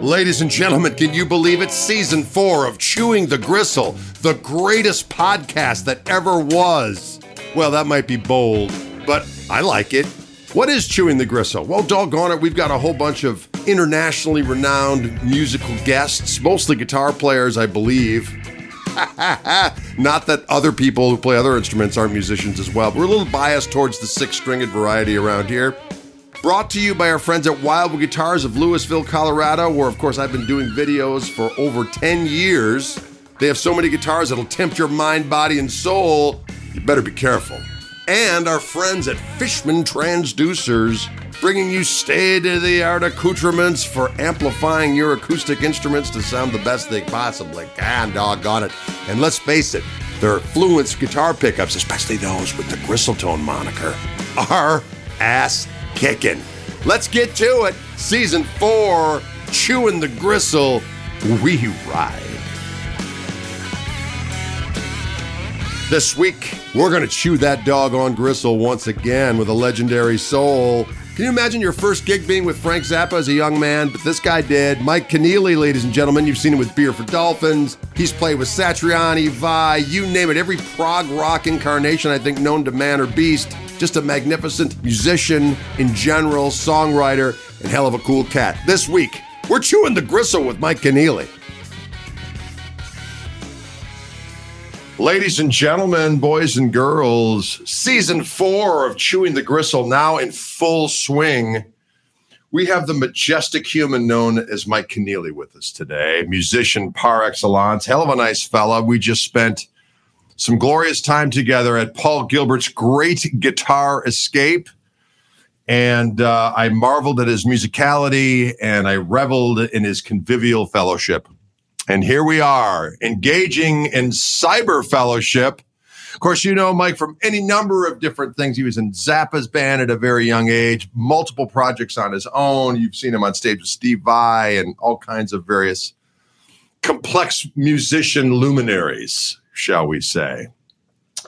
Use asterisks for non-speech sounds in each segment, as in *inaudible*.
Ladies and gentlemen, can you believe it? Season four of Chewing the Gristle, the greatest podcast that ever was. Well, that might be bold, but I like it. What is Chewing the Gristle? Well, doggone it, we've got a whole bunch of internationally renowned musical guests, mostly guitar players, I believe. *laughs* Not that other people who play other instruments aren't musicians as well. We're a little biased towards the six stringed variety around here. Brought to you by our friends at Wildwood Guitars of Louisville, Colorado, where, of course, I've been doing videos for over 10 years. They have so many guitars that'll tempt your mind, body, and soul. You better be careful. And our friends at Fishman Transducers, bringing you state of the art accoutrements for amplifying your acoustic instruments to sound the best they possibly can, doggone it. And let's face it, their Fluence guitar pickups, especially those with the Gristletone moniker, are ass kicking. Let's get to it. Season four, Chewing the Gristle, we ride. This week, we're going to chew that doggone gristle once again with a legendary soul. Can you imagine your first gig being with Frank Zappa as a young man? But this guy did. Mike Keneally, ladies and gentlemen, you've seen him with Beer for Dolphins. He's played with Satriani, Vai, you name it, every prog rock incarnation I think known to man or beast. Just a magnificent musician in general, songwriter, and hell of a cool cat. This week, we're chewing the gristle with Mike Keneally. Ladies and gentlemen, boys and girls, season four of Chewing the Gristle now in full swing. We have the majestic human known as Mike Keneally with us today, musician par excellence, hell of a nice fella. We just spent some glorious time together at Paul Gilbert's great guitar escape. And uh, I marveled at his musicality and I reveled in his convivial fellowship. And here we are engaging in cyber fellowship. Of course, you know Mike from any number of different things. He was in Zappa's band at a very young age, multiple projects on his own. You've seen him on stage with Steve Vai and all kinds of various complex musician luminaries, shall we say.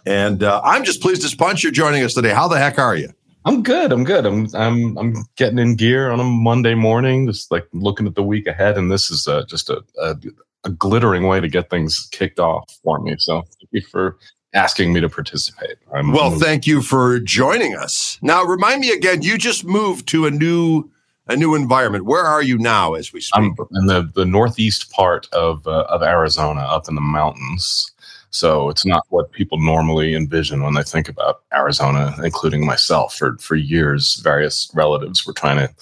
And uh, I'm just pleased as punch you're joining us today. How the heck are you? I'm good. I'm good. I'm I'm I'm getting in gear on a Monday morning, just like looking at the week ahead, and this is uh, just a, a a glittering way to get things kicked off for me. So thank you for asking me to participate. I'm well, moved. thank you for joining us. Now, remind me again. You just moved to a new a new environment. Where are you now, as we speak? I'm in the the northeast part of uh, of Arizona, up in the mountains. So it's not what people normally envision when they think about Arizona, including myself. For for years, various relatives were trying to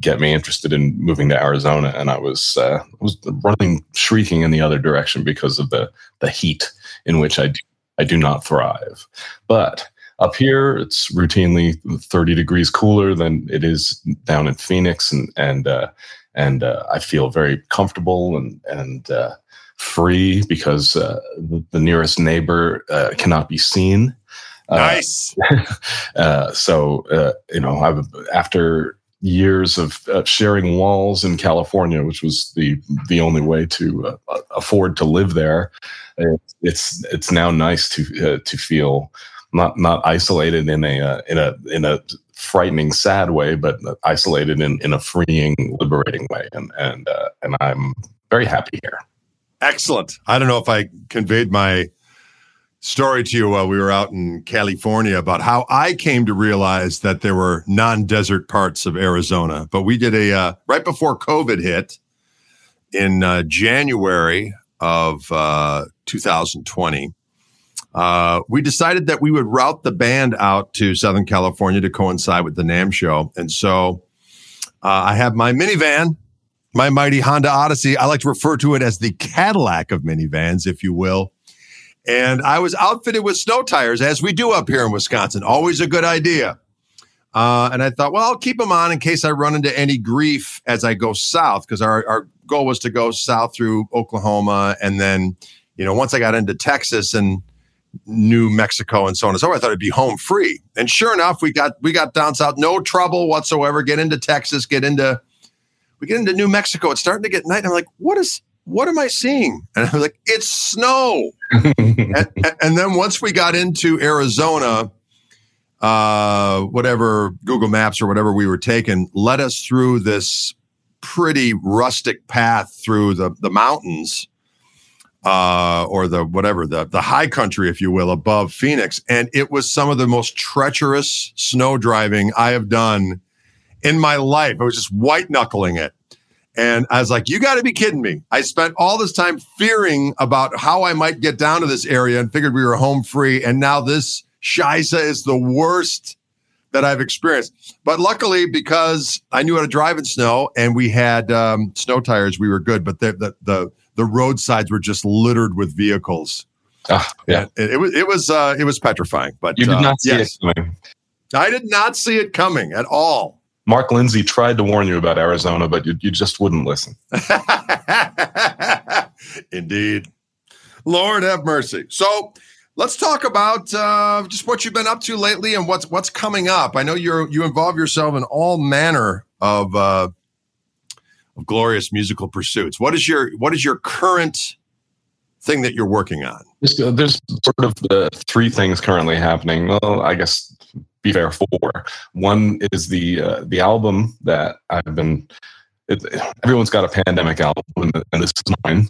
get me interested in moving to Arizona, and I was uh, was running shrieking in the other direction because of the the heat in which I do, I do not thrive. But up here, it's routinely 30 degrees cooler than it is down in Phoenix, and and uh, and uh, I feel very comfortable and and uh, free because uh, the, nearest neighbor uh, cannot be seen. Nice. *laughs* so you know, I've after years of uh, sharing walls in California, which was the the only way to uh, afford to live there. It's it's now nice to uh, to feel not not isolated in a uh, in a in a frightening sad way, but isolated in in a freeing, liberating way, and and uh, and I'm very happy here. Excellent. I don't know if I conveyed my story to you while we were out in California about how I came to realize that there were non-desert parts of Arizona. But we did a uh, right before COVID hit in uh, January of uh, 2020. Uh, we decided that we would route the band out to Southern California to coincide with the NAMM show, and so uh, I have my minivan. My mighty Honda Odyssey. I like to refer to it as the Cadillac of minivans, if you will and I was outfitted with snow tires, as we do up here in Wisconsin. Always a good idea. Uh, and I thought, well, I'll keep them on in case I run into any grief as I go south, because our, our goal was to go south through Oklahoma. And then, you know, once I got into Texas and New Mexico and so on and so on, I thought I'd be home free. And sure enough, we got we got down south, no trouble whatsoever. Get into Texas, get into we get into New Mexico. It's starting to get night. I'm like, what is what am I seeing? And I was like, it's snow. *laughs* and, and, then once we got into Arizona, uh, whatever Google Maps or whatever we were taking led us through this pretty rustic path through the the mountains, uh, or the whatever the the high country, if you will, above Phoenix, and it was some of the most treacherous snow driving I have done in my life. I was just white knuckling it. And I was like, you got to be kidding me. I spent all this time fearing about how I might get down to this area and figured we were home free. And now this Shiza is the worst that I've experienced. But luckily, because I knew how to drive in snow and we had um, snow tires, we were good. But the, the, the, the roadsides were just littered with vehicles. Ah, yeah, it, it, was it was uh, it was petrifying. But you did uh, not see yes, it coming. I did not see it coming at all. Mark Lindsay tried to warn you about Arizona, but you, you just wouldn't listen. *laughs* Indeed. Lord have mercy. So let's talk about uh, just what you've been up to lately and what's what's coming up. I know you're you involve yourself in all manner of uh, of glorious musical pursuits. What is your what is your current thing that you're working on? There's, there's sort of uh, three things currently happening. Well, I guess be fair, four. One is the uh, the album that I've been. It, everyone's got a pandemic album, and this is mine.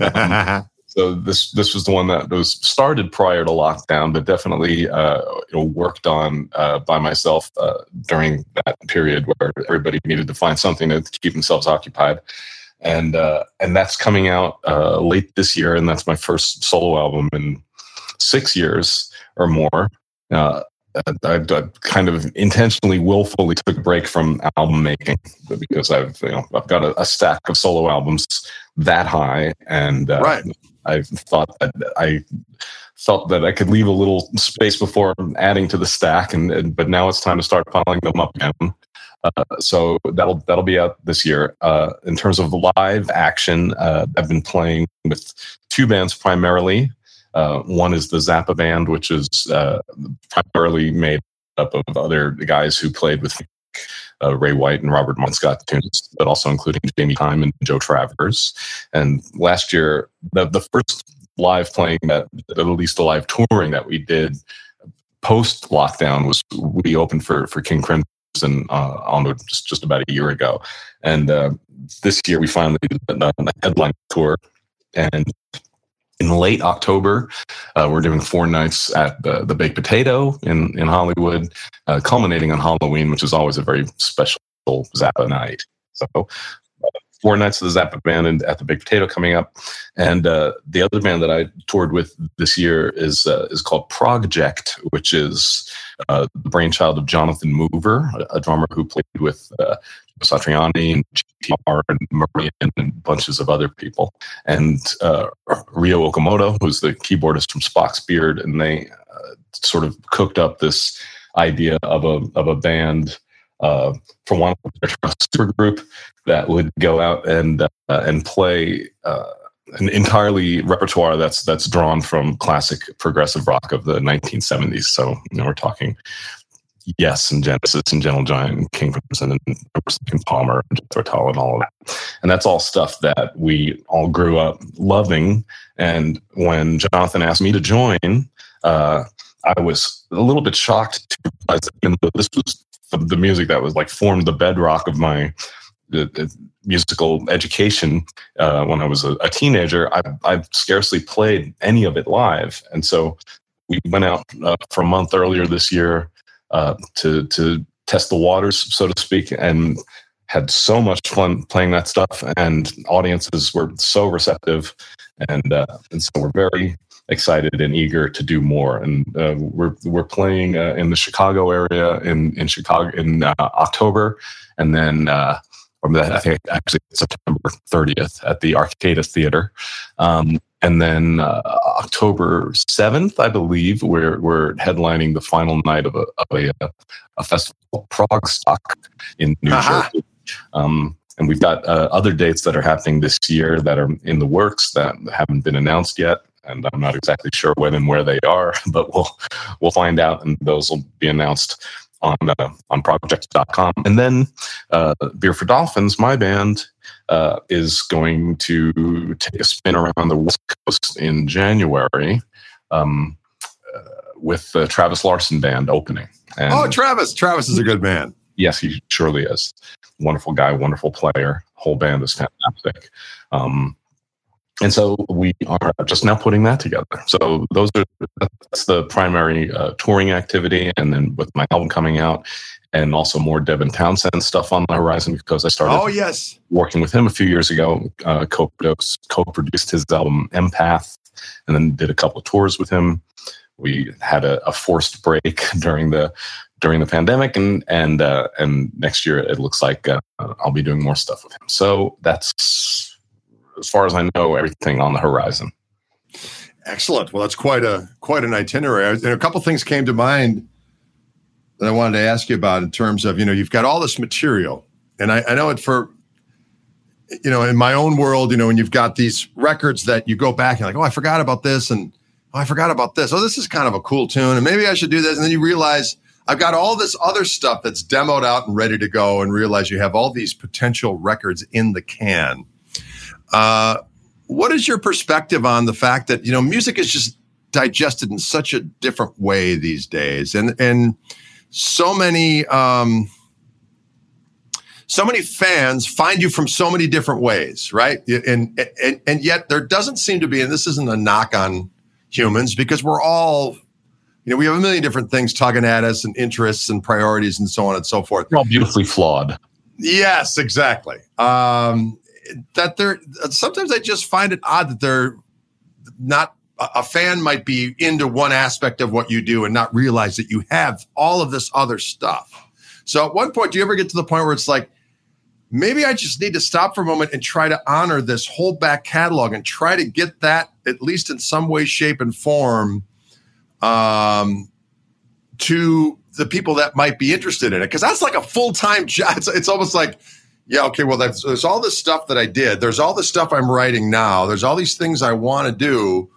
Um, *laughs* so this this was the one that was started prior to lockdown, but definitely uh, you know, worked on uh, by myself uh, during that period where everybody needed to find something to keep themselves occupied, and uh, and that's coming out uh, late this year, and that's my first solo album in six years or more. Uh, I, I, kind of intentionally, willfully took a break from album making because I've you know I've got a, a stack of solo albums that high, and uh, right. I thought that I felt that I could leave a little space before adding to the stack, and, and but now it's time to start piling them up again. Uh, so that'll that'll be out this year. Uh, in terms of live action, uh, I've been playing with two bands primarily. Uh, one is the Zappa band, which is uh, primarily made up of other guys who played with uh, Ray White and Robert Scott Thunes, but also including Jamie Kime and Joe Travers. And last year, the, the first live playing that, at least the live touring that we did post lockdown was we opened for for King Crimson uh, on just just about a year ago, and uh, this year we finally did the headline tour, and in late October. Uh, we're doing four nights at the, the Baked Potato in, in Hollywood, uh, culminating on Halloween, which is always a very special Zappa night. So, uh, four nights of the Zappa band and at the Baked Potato coming up. And uh, the other band that I toured with this year is uh, is called Progject, which is uh, the brainchild of Jonathan Mover, a, drummer who played with Satriani and GTR and Murray and bunches of other people. And uh, Ryo Okumoto, who's the keyboardist from Spock's Beard, and they uh, sort of cooked up this idea of a of a band uh, from one super group that would go out and uh, and play uh, an entirely repertoire that's that's drawn from classic progressive rock of the 1970s. So you know, we're talking Yes, and Genesis and Gentle Giant and King Crimson and, and Palmer and Jethro and all of that. And that's all stuff that we all grew up loving. And when Jonathan asked me to join, uh, I was a little bit shocked to realize that this was the, the music that was like formed the bedrock of my the, the musical education uh, when I was a, a teenager, I, I scarcely played any of it live. And so we went out uh, for a month earlier this year uh, to to test the waters, so to speak, and had so much fun playing that stuff. And audiences were so receptive, and uh, and so we're very excited and eager to do more. And uh, we're we're playing uh, in the Chicago area in in Chicago in uh, October, and then. Uh, I think actually September 30th at the Arcada Theater. Um, and then uh, October 7th, I believe, we're, we're headlining the final night of a, of a, a festival, Prague Progstock in New uh-huh. Jersey. Um, and we've got uh, other dates that are happening this year that are in the works that haven't been announced yet. And I'm not exactly sure when and where they are, *laughs* but we'll we'll find out, and those will be announced on uh, on progject.com. And then uh, Beer for Dolphins, my band, uh, is going to take a spin around the West Coast in January um, uh, with the Travis Larson band opening. And oh, Travis! Travis is a good man. yes, he surely is. Wonderful guy, wonderful player. Whole band is fantastic. Um, and so we are just now putting that together. So those are that's the primary uh, touring activity, and then with my album coming out, and also more Devin Townsend stuff on the horizon because I started. Oh yes, working with him a few years ago. Uh, co-produced, co-produced his album Empath, and then did a couple of tours with him. We had a, a forced break *laughs* during the during the pandemic, and and uh, and next year it looks like uh, I'll be doing more stuff with him. So that's as far as I know, everything on the horizon. Excellent. Well, that's quite a quite an itinerary. And a couple things came to mind that I wanted to ask you about in terms of you know you've got all this material, and I, I know it for you know in my own world, you know, when you've got these records that you go back and like, oh, I forgot about this, and oh, I forgot about this. Oh, this is kind of a cool tune, and maybe I should do this, and then you realize. I've got all this other stuff that's demoed out and ready to go, and realize you have all these potential records in the can. Uh, what is your perspective on the fact that you know music is just digested in such a different way these days, and and so many um, so many fans find you from so many different ways, right? And, and and yet there doesn't seem to be, and this isn't a knock on humans because we're all, you know, we have a million different things tugging at us and interests and priorities and so on and so forth. We're all beautifully flawed. Yes, exactly. Um, that they're sometimes I just find it odd that they're not a fan might be into one aspect of what you do and not realize that you have all of this other stuff. So at one point, do you ever get to the point where it's like, maybe I just need to stop for a moment and try to honor this whole back catalog and try to get that at least in some way, shape, and form um, to the people that might be interested in it? Because that's like a full time job. *laughs* It's, it's almost like, yeah, okay, well, there's all this stuff that I did. There's all the stuff I'm writing now. There's all these things I want to do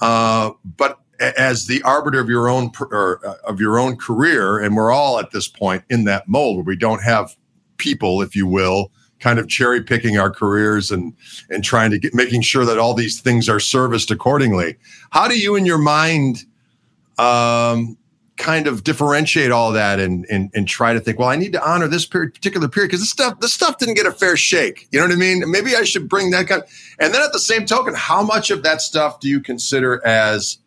uh, but as the arbiter of your own or, uh, of your own career, and we're all at this point in that mold where we don't have people, if you will, kind of cherry picking our careers and and trying to get making sure that all these things are serviced accordingly. How do you, in your mind, um, kind of differentiate all that and, and and try to think, well, I need to honor this period, particular period because this stuff this stuff didn't get a fair shake. You know what I mean? Maybe I should bring that kind. Of, and then at the same token, how much of that stuff do you consider as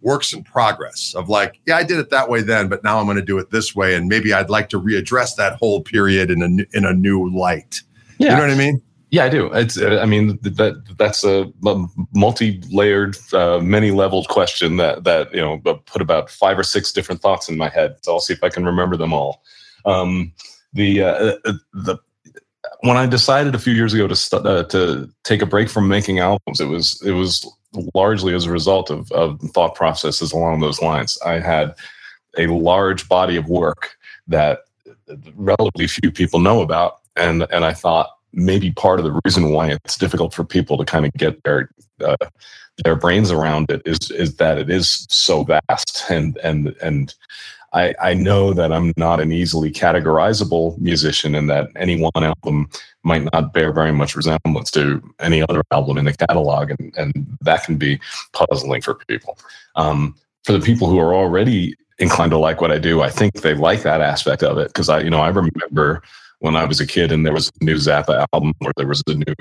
works in progress? Of like, yeah, I did it that way then, but now I'm going to do it this way, and maybe I'd like to readdress that whole period in a in a new light. Yeah. You know what I mean? Yeah, I do. It's, uh, I mean, that that's a multi-layered, uh, many-leveled question that that you know put about five or six different thoughts in my head. So I'll see if I can remember them all. Um, the uh, uh the when I decided a few years ago to st- uh, to take a break from making albums, it was it was largely as a result of of thought processes along those lines. I had a large body of work that relatively few people know about, and and I thought maybe part of the reason why it's difficult for people to kind of get their uh, their brains around it is is that it is so vast and and and I, I know that I'm not an easily categorizable musician and that any one album might not bear very much resemblance to any other album in the catalog and, and that can be puzzling for people. Um, for the people who are already inclined to like what I do, I think they like that aspect of it because I, you know, I remember when I was a kid and there was a new Zappa album or there was a new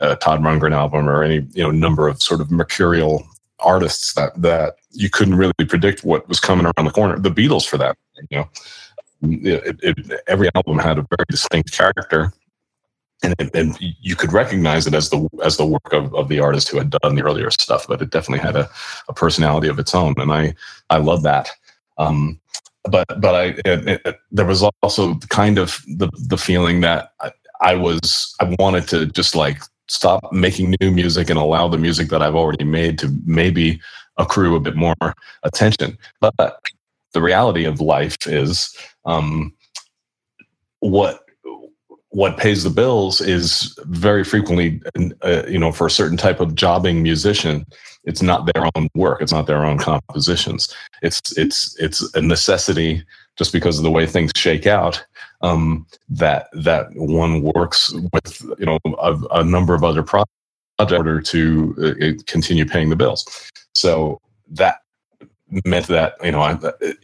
uh, Todd Rundgren album or any you know number of sort of mercurial artists that that you couldn't really predict what was coming around the corner. The Beatles, for that, you know, it, it, every album had a very distinct character, and, and you could recognize it as the as the work of, of the artist who had done the earlier stuff. But it definitely had a, a personality of its own, and I I love that. Um, but but I it, it, there was also kind of the the feeling that I, I was I wanted to just like stop making new music and allow the music that I've already made to maybe accrue a bit more attention. But the reality of life is um, what what pays the bills is very frequently, uh, you know, for a certain type of jobbing musician, it's not their own work, it's not their own compositions. It's it's it's a necessity just because of the way things shake out um, that that one works with you know a, a number of other projects in order to uh, continue paying the bills. So that meant that you know I,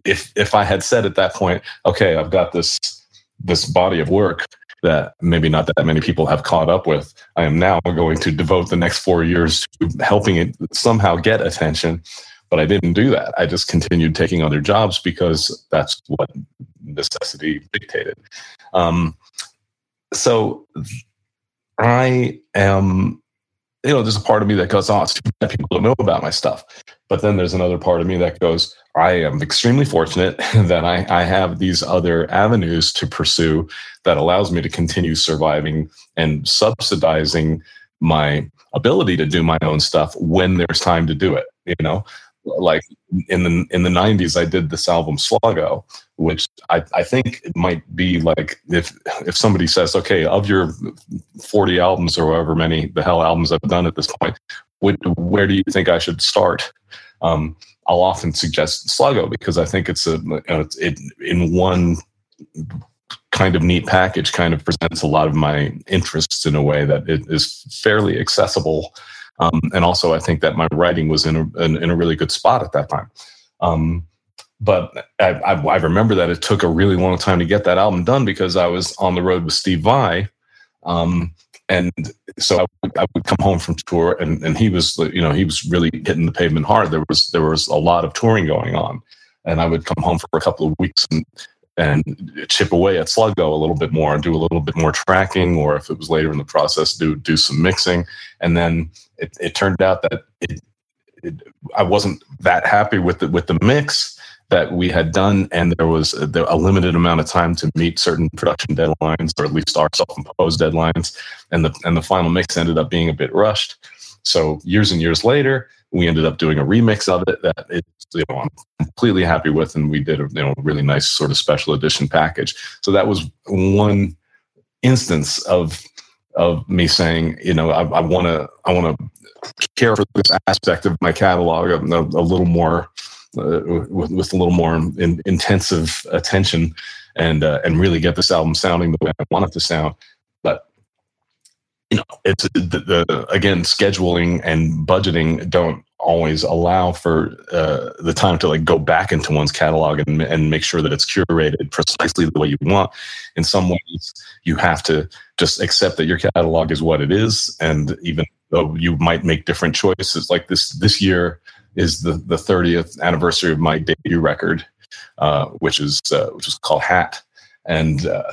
if if I had said at that point, okay, I've got this this body of work that maybe not that many people have caught up with. I am now going to devote the next four years to helping it somehow get attention. But I didn't do that. I just continued taking other jobs because that's what necessity dictated. Um, so I am, you know, there's a part of me that goes, oh, it's too bad people don't know about my stuff. But then there's another part of me that goes, I am extremely fortunate *laughs* that I, I have these other avenues to pursue that allows me to continue surviving and subsidizing my ability to do my own stuff when there's time to do it. You know, like in the in the 90s i did this album sluggo which I, I think it might be like if if somebody says okay of your 40 albums or however many the hell albums i've done at this point where do you think i should start um, i'll often suggest sluggo because i think it's a it in one kind of neat package kind of presents a lot of my interests in a way that it is fairly accessible um, and also, I think that my writing was in a, in, in a really good spot at that time. Um, but I, I, I, remember that it took a really long time to get that album done because I was on the road with Steve Vai. Um, and so I would, I would, come home from tour and, and he was, you know, he was really hitting the pavement hard. There was, there was a lot of touring going on and I would come home for a couple of weeks and and chip away at Sluggo a little bit more and do a little bit more tracking, or if it was later in the process, do do some mixing. And then it, it turned out that it, it, I wasn't that happy with the with the mix that we had done, and there was a, a, limited amount of time to meet certain production deadlines, or at least our self-imposed deadlines, and the and the final mix ended up being a bit rushed. So years and years later, we ended up doing a remix of it that it, you know, I'm completely happy with, and we did a you know really nice sort of special edition package. So that was one instance of of me saying, you know, I want to I want to care for this aspect of my catalog a, a little more uh, with, with a little more in, intensive attention and uh, and really get this album sounding the way I want it to sound. But you know, it's the, the, again scheduling and budgeting don't always allow for uh, the time to like go back into one's catalog and, and make sure that it's curated precisely the way you want. In some ways, you have to just accept that your catalog is what it is, and even though you might make different choices, like this this year is the the 30th anniversary of my debut record, uh, which is uh, which is called Hat, and uh,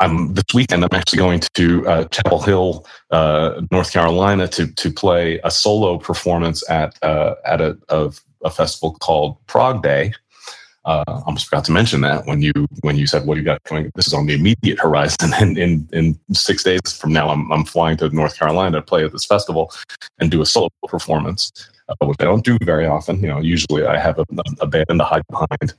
I'm this weekend. I'm actually going to uh, Chapel Hill, uh, North Carolina, to to play a solo performance at uh, at a, a, a festival called Prog Day. I almost forgot to mention that when you when you said what do you got coming. This is on the immediate horizon, and in in six days from now, I'm I'm flying to North Carolina to play at this festival and do a solo performance, uh, which I don't do very often. You know, usually I have a, a band to hide behind,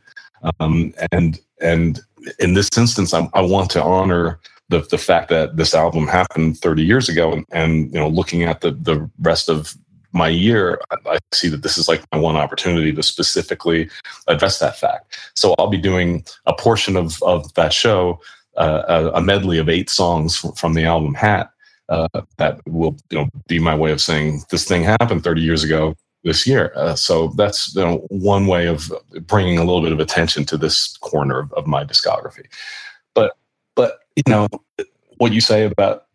um, and and in this instance, I, I want to honor the the fact that this album happened 30 years ago, and, and you know, looking at the the rest of my year, I, I see that this is like my one opportunity to specifically address that fact. So I'll be doing a portion of of that show, uh, a, a, medley of eight songs from, from the album Hat. Uh, that will you know be my way of saying this thing happened 30 years ago this year. Uh, so that's you know, one way of bringing a little bit of attention to this corner of, of, my discography. But but you know what you say about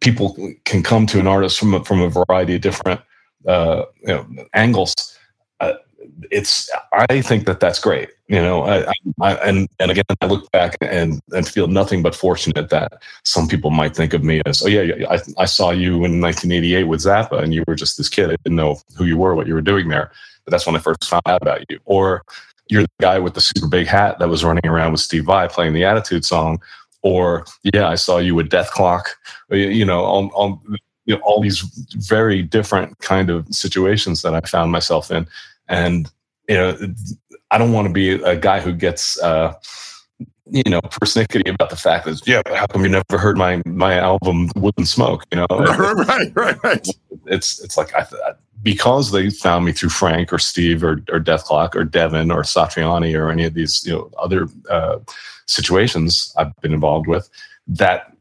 people can come to an artist from a, from a variety of different uh, you know, angles. Uh, it's I think that that's great. You know, I, I, and and again, I look back and and feel nothing but fortunate that some people might think of me as, oh yeah, I, I saw you in 1988 with Zappa, and you were just this kid. I didn't know who you were, what you were doing there, but that's when I first found out about you. Or you're the guy with the super big hat that was running around with Steve Vai playing the Attitude song. Or yeah, I saw you with Dethklok. You know, on on you know, all these very different kind of situations that I found myself in, and you know, I don't want to be a guy who gets, uh, you know, persnickety about the fact that, yeah, how come you never heard my my album and Smoke? You know, *laughs* right, right, right. It's it's like I, because they found me through Frank or Steve or or Dethklok or Devin or Satriani or any of these you know other uh, situations I've been involved with. That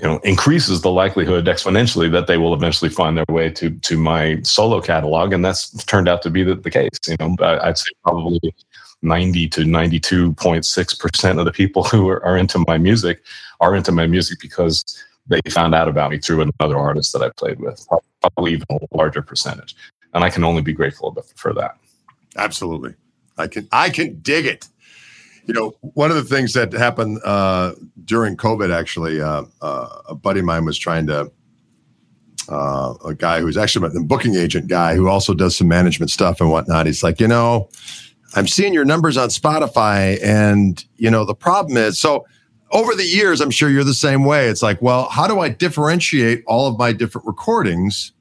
you know increases the likelihood exponentially that they will eventually find their way to to my solo catalog and that's turned out to be the, the case you know I, would say probably 90 to 92.6% of the people *laughs* who are, are into my music are into my music because they found out about me through another artist that I played with, probably even a larger percentage. And I can only be grateful for that. Absolutely. I can I can dig it. You know, one of the things that happened uh, during COVID, actually, uh, uh, a buddy of mine was trying to, uh, a guy who's actually a booking agent guy who also does some management stuff and whatnot. He's like, you know, I'm seeing your numbers on Spotify, and you know, the problem is so over the years, I'm sure you're the same way. It's like, well, how do I differentiate all of my different recordings?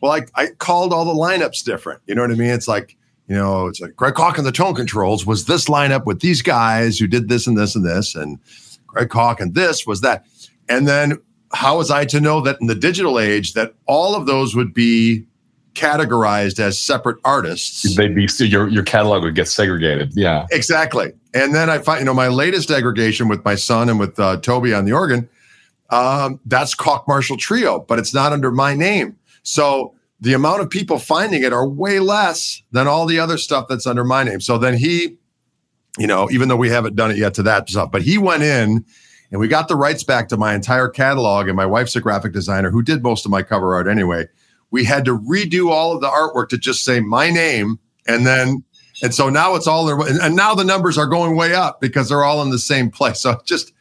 Well, I, I called all the lineups different. You know what I mean? It's like, you know, it's like Greg Koch and the tone controls was this lineup with these guys who did this and this and this, and Greg Koch and this was that. And then how was I to know that in the digital age that all of those would be categorized as separate artists. They'd be your your catalog would get segregated. Yeah, exactly. And then I find you know my latest aggregation with my son and with uh, Toby on the organ. Um, that's Koch Marshall Trio, but it's not under my name. So the amount of people finding it are way less than all the other stuff that's under my name. So then he, you know, even though we haven't done it yet to that stuff, but he went in and we got the rights back to my entire catalog. And my wife's a graphic designer who did most of my cover art anyway we had to redo all of the artwork to just say my name and then and so now it's all there and now the numbers are going way up because they're all in the same place so just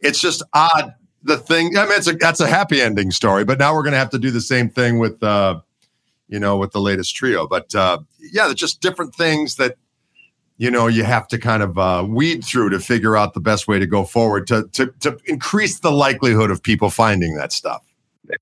it's just odd the thing i mean it's a that's a happy ending story but now we're going to have to do the same thing with uh you know with the latest trio. But uh yeah just different things that you know you have to kind of uh, weed through to figure out the best way to go forward to, to to increase the likelihood of people finding that stuff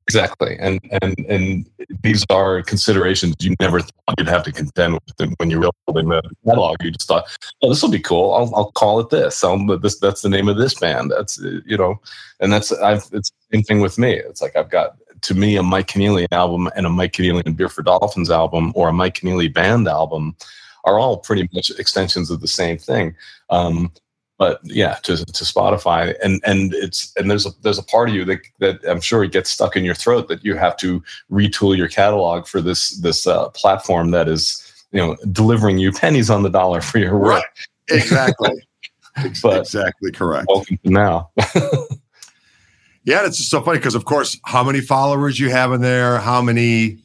Exactly, and and and these are considerations you never thought you'd have to contend with when you're building the catalog. You just thought, "Oh, this will be cool. I'll, I'll call it this. I'll, this that's the name of this band. That's you know." And that's I've it's the same thing with me. It's like I've got to me a Mike Keneally album and a Mike Keneally and Beer for Dolphins album or a Mike Keneally band album are all pretty much extensions of the same thing. Um, but yeah, to, to Spotify, and and it's and there's a there's a part of you that that I'm sure it gets stuck in your throat that you have to retool your catalog for this this uh, platform that is you know delivering you pennies on the dollar for your work. Right. Exactly. *laughs* but exactly correct. Welcome to now. *laughs* yeah, it's just so funny because of course, how many followers you have in there, how many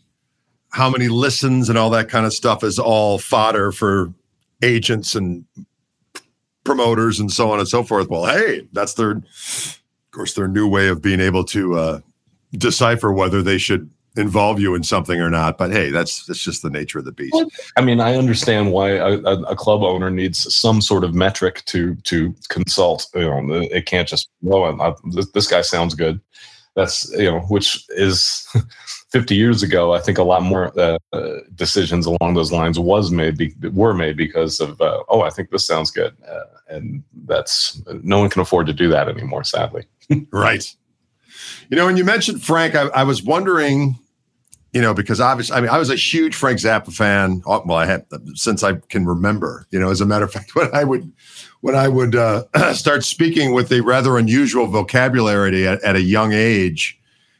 how many listens and all that kind of stuff is all fodder for agents and promoters and so on and so forth. Well, hey, that's their, of course, their new way of being able to uh, decipher whether they should involve you in something or not. But hey, that's that's just the nature of the beast. I mean, I understand why a, a, club owner needs some sort of metric to to consult. You know, it can't just oh, this, this guy sounds good. That's you know, which is *laughs* 50 years ago, I think a lot more uh, uh, decisions along those lines was made be, were made because of uh, oh, I think this sounds good, uh, and that's no one can afford to do that anymore, sadly. *laughs* right. You know, when you mentioned Frank, I, I, was wondering, you know, because obviously, I mean, I was a huge Frank Zappa fan. Uh, well, I had since I can remember. You know, as a matter of *laughs* fact, when I would when I would uh, *clears throat* start speaking with a rather unusual vocabulary at, at a young age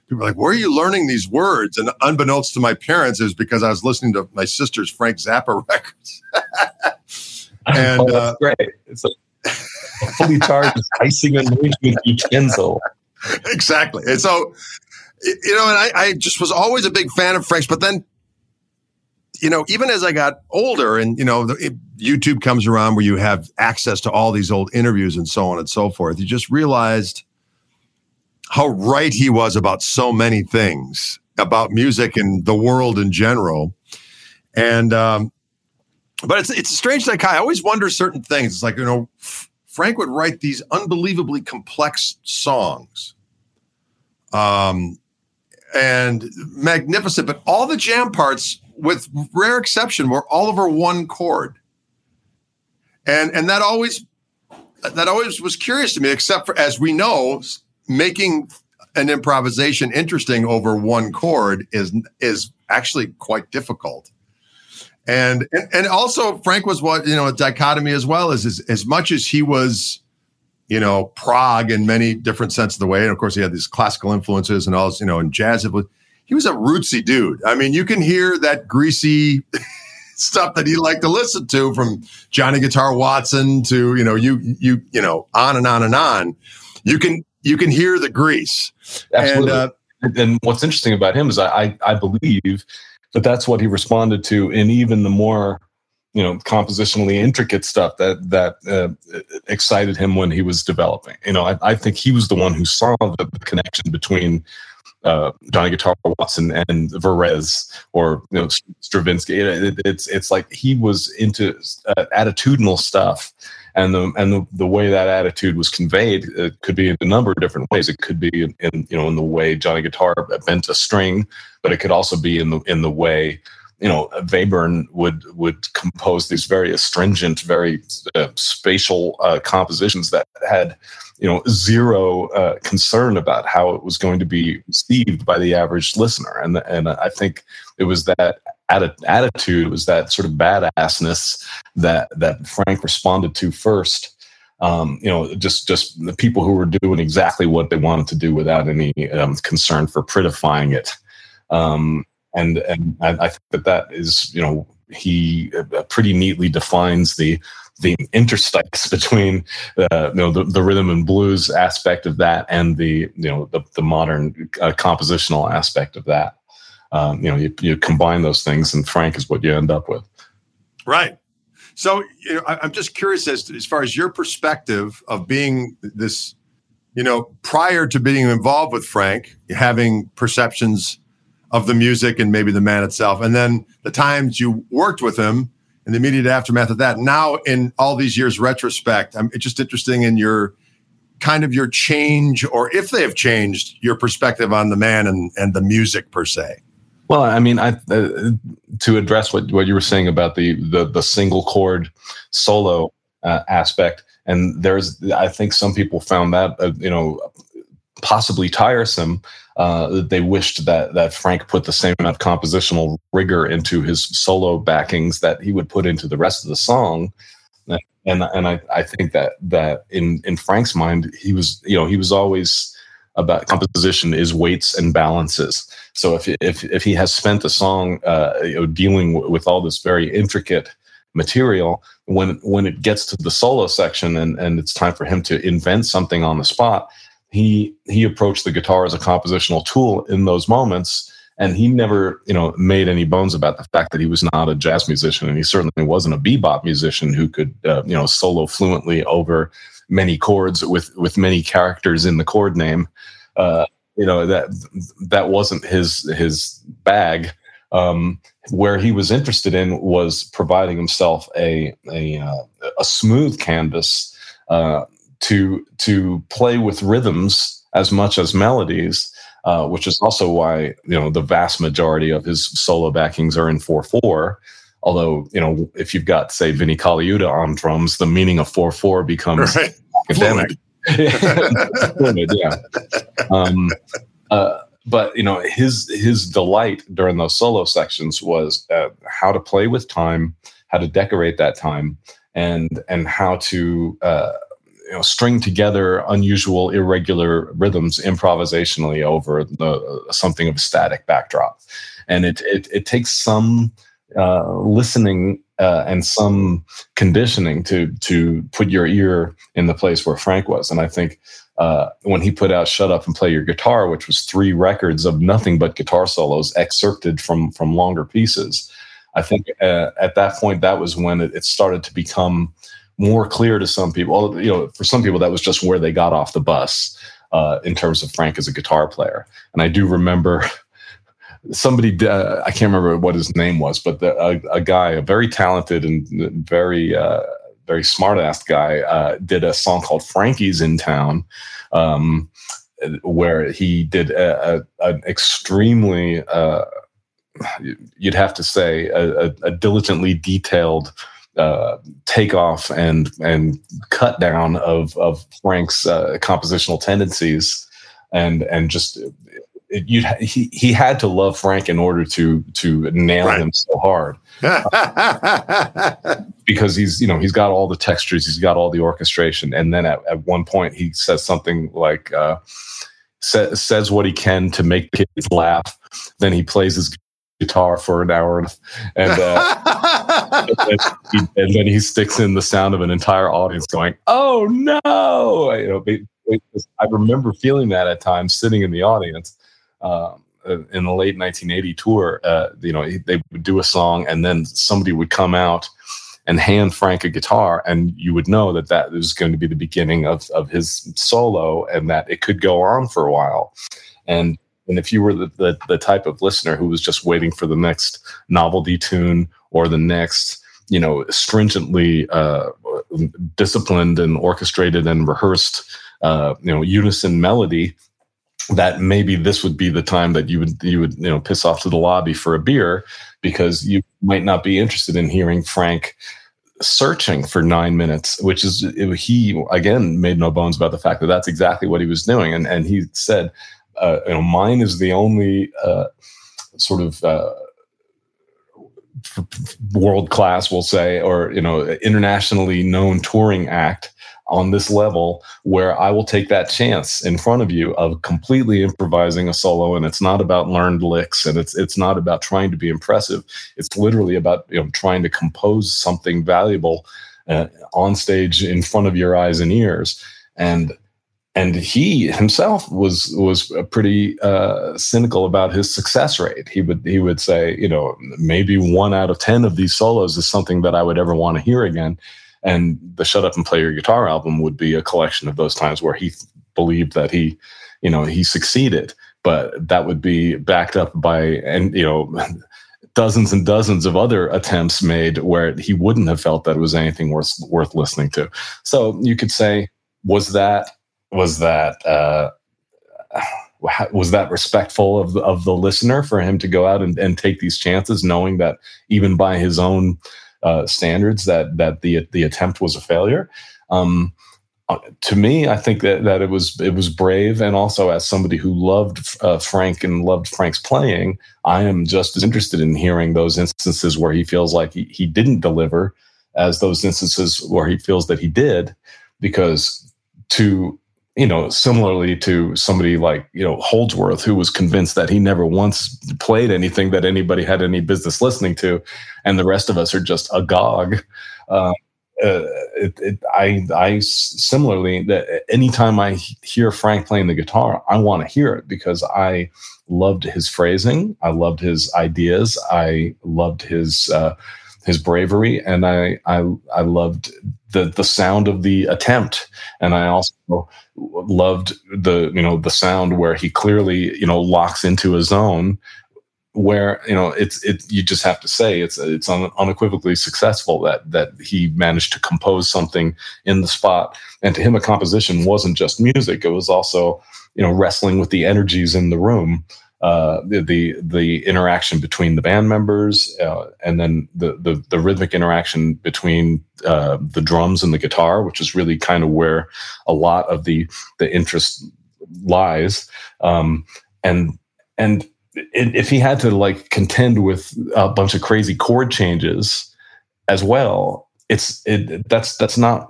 people were like, where are you learning these words? And unbeknownst to my parents, it was because I was listening to my sister's Frank Zappa *laughs* records. and oh, uh, great. It's a, a fully charged *laughs* icing arrangement utensil. Exactly. And so, you know, and I, I just was always a big fan of Frank's, but then you know, even as I got older and, you know, the, YouTube comes around where you have access to all these old interviews and so on and so forth, you just realized how right he was about so many things about music and the world in general. And um, but it's it's a strange thing. I always wonder certain things. It's like you know, Frank would write these unbelievably complex songs, um, and magnificent. But all the jam parts, with rare exception, were all over one chord, and and that always that always was curious to me. Except for as we know, making an improvisation interesting over one chord is is actually quite difficult. And, and also Frank was what you know a dichotomy as well as as, as much as he was you know prog in many different sense of the way and of course he had these classical influences and all this you know and jazz he was a rootsy dude i mean you can hear that greasy *laughs* stuff that he liked to listen to from Johnny Guitar Watson to, you know, you, you, you know, on and on and on. You can, you can hear the grease. Absolutely. And, uh, and what's interesting about him is I, I believe that that's what he responded to in even the more you know compositionally intricate stuff that that uh, excited him when he was developing you know I, I, think he was the one who saw the connection between uh, Johnny Guitar Watson and Varese or you know Stravinsky it, it, it's it's like he was into uh, attitudinal stuff and the and the, the way that attitude was conveyed it could be in a number of different ways. It could be in, in, you know in the way Johnny Guitar bent a string, but it could also be in the in the way you know Webern would would compose these very astringent, very uh, spatial uh, compositions that had you know zero uh, concern about how it was going to be received by the average listener, and and I think it was that attitude was that sort of badassness that that Frank responded to first. Um, you know, just just the people who were doing exactly what they wanted to do without any um, concern for prettifying it. Um, and and I, I, think that that is you know he uh, pretty neatly defines the the interstices *laughs* between uh, you know the, the rhythm and blues aspect of that and the you know the, the modern uh, compositional aspect of that um, you know, you, you combine those things, and Frank is what you end up with. Right. So, you know, I, am just curious as to, as far as your perspective of being this, you know, prior to being involved with Frank, having perceptions of the music and maybe the man itself, and then the times you worked with him and the immediate aftermath of that. Now, in all these years retrospect, I'm it's just interesting in your kind of your change, or if they have changed your perspective on the man and and the music per se. Well, I mean, I, uh, to address what, what you were saying about the the, the single chord solo uh, aspect, and there's, I think some people found that uh, you know possibly tiresome. Uh, they wished that that Frank put the same amount of compositional rigor into his solo backings that he would put into the rest of the song. And and I, I think that that in in Frank's mind, he was you know he was always about composition is weights and balances. So if if if he has spent the song uh, you know, dealing w- with all this very intricate material, when when it gets to the solo section and and it's time for him to invent something on the spot, he he approached the guitar as a compositional tool in those moments. And he never, you know, made any bones about the fact that he was not a jazz musician, and he certainly wasn't a bebop musician who could, uh, you know, solo fluently over many chords with with many characters in the chord name. Uh, you know that that wasn't his his bag. Um, where he was interested in was providing himself a a, uh, a smooth canvas uh, to to play with rhythms as much as melodies. Uh, which is also why you know the vast majority of his solo backings are in four four. Although, you know, if you've got, say, Vinnie Colaiuta on drums, the meaning of 4 4 becomes right. academic. *laughs* yeah. Um, uh, but you know, his his delight during those solo sections was uh, how to play with time, how to decorate that time, and and how to uh, you know string together unusual, irregular rhythms improvisationally over the, something of a static backdrop. And it it, it takes some uh, listening uh, and some conditioning to to put your ear in the place where Frank was. And I think uh, when he put out "Shut Up and Play Your Guitar," which was three records of nothing but guitar solos excerpted from from longer pieces, I think uh, at that point that was when it, it started to become more clear to some people. You know, for some people that was just where they got off the bus uh, in terms of Frank as a guitar player. And I do remember somebody uh, I can't remember what his name was, but the, a, a, guy, a very talented and very uh, very smart ass guy, uh, did a song called "Frankie's in Town," um, where he did a, a, an extremely uh, you'd have to say a, diligently detailed uh, takeoff and and cut down of of Frank's uh, compositional tendencies and and just you he he had to love Frank in order to to nail right. him so hard *laughs* because he's you know he's got all the textures he's got all the orchestration and then at, at one point he says something like uh, sa- says what he can to make kids laugh then he plays his guitar for an hour, and, uh, and, then he, and, then he, sticks in the sound of an entire audience going, "Oh no!" You know, it, it, I remember feeling that at times, sitting in the audience. Um, in the late 1980 tour, uh, you know, they would do a song, and then somebody would come out and hand Frank a guitar, and you would know that that was going to be the beginning of of his solo, and that it could go on for a while. And and if you were the, the, the type of listener who was just waiting for the next novelty tune or the next, you know, stringently uh, disciplined and orchestrated and rehearsed, uh, you know, unison melody, that maybe this would be the time that you would you would you know piss off to the lobby for a beer because you might not be interested in hearing Frank searching for nine minutes, which is he again made no bones about the fact that that's exactly what he was doing, and and he said, uh, you know, mine is the only uh, sort of. Uh, world class we'll say or you know internationally known touring act on this level where I will take that chance in front of you of completely improvising a solo and it's not about learned licks and it's it's not about trying to be impressive it's literally about you know trying to compose something valuable uh, on stage in front of your eyes and ears and and he himself was was pretty uh, cynical about his success rate. He would he would say, you know, maybe one out of ten of these solos is something that I would ever want to hear again. And the Shut Up and Play Your Guitar album would be a collection of those times where he believed that he, you know, he succeeded. But that would be backed up by, and, you know, *laughs* dozens and dozens of other attempts made where he wouldn't have felt that it was anything worth worth listening to. So you could say, was that was that uh, *sighs* was that respectful of the, of the listener for him to go out and, and take these chances, knowing that even by his own uh, standards that that the the attempt was a failure. Um, uh, to me, I think that that it was it was brave, and also as somebody who loved uh, Frank and loved Frank's playing, I am just as interested in hearing those instances where he feels like he, he didn't deliver, as those instances where he feels that he did, because to you know, similarly to somebody like, you know, Holdsworth, who was convinced that he never once played anything that anybody had any business listening to, and the rest of us are just agog. Um, uh, it, it, I, I similarly that anytime I hear Frank playing the guitar, I want to hear it because I loved his phrasing, I loved his ideas, I loved his uh, his bravery, and I I I loved the the sound of the attempt, and I also loved the you know the sound where he clearly you know locks into a zone where you know it's it you just have to say it's it's un, unequivocally successful that that he managed to compose something in the spot. And to him a composition wasn't just music. It was also you know wrestling with the energies in the room uh, the, the, the interaction between the band members, uh, and then the, the, the rhythmic interaction between uh, the drums and the guitar, which is really kind of where a lot of the the interest lies. Um, and and if he had to like contend with a bunch of crazy chord changes as well, it's it that's that's not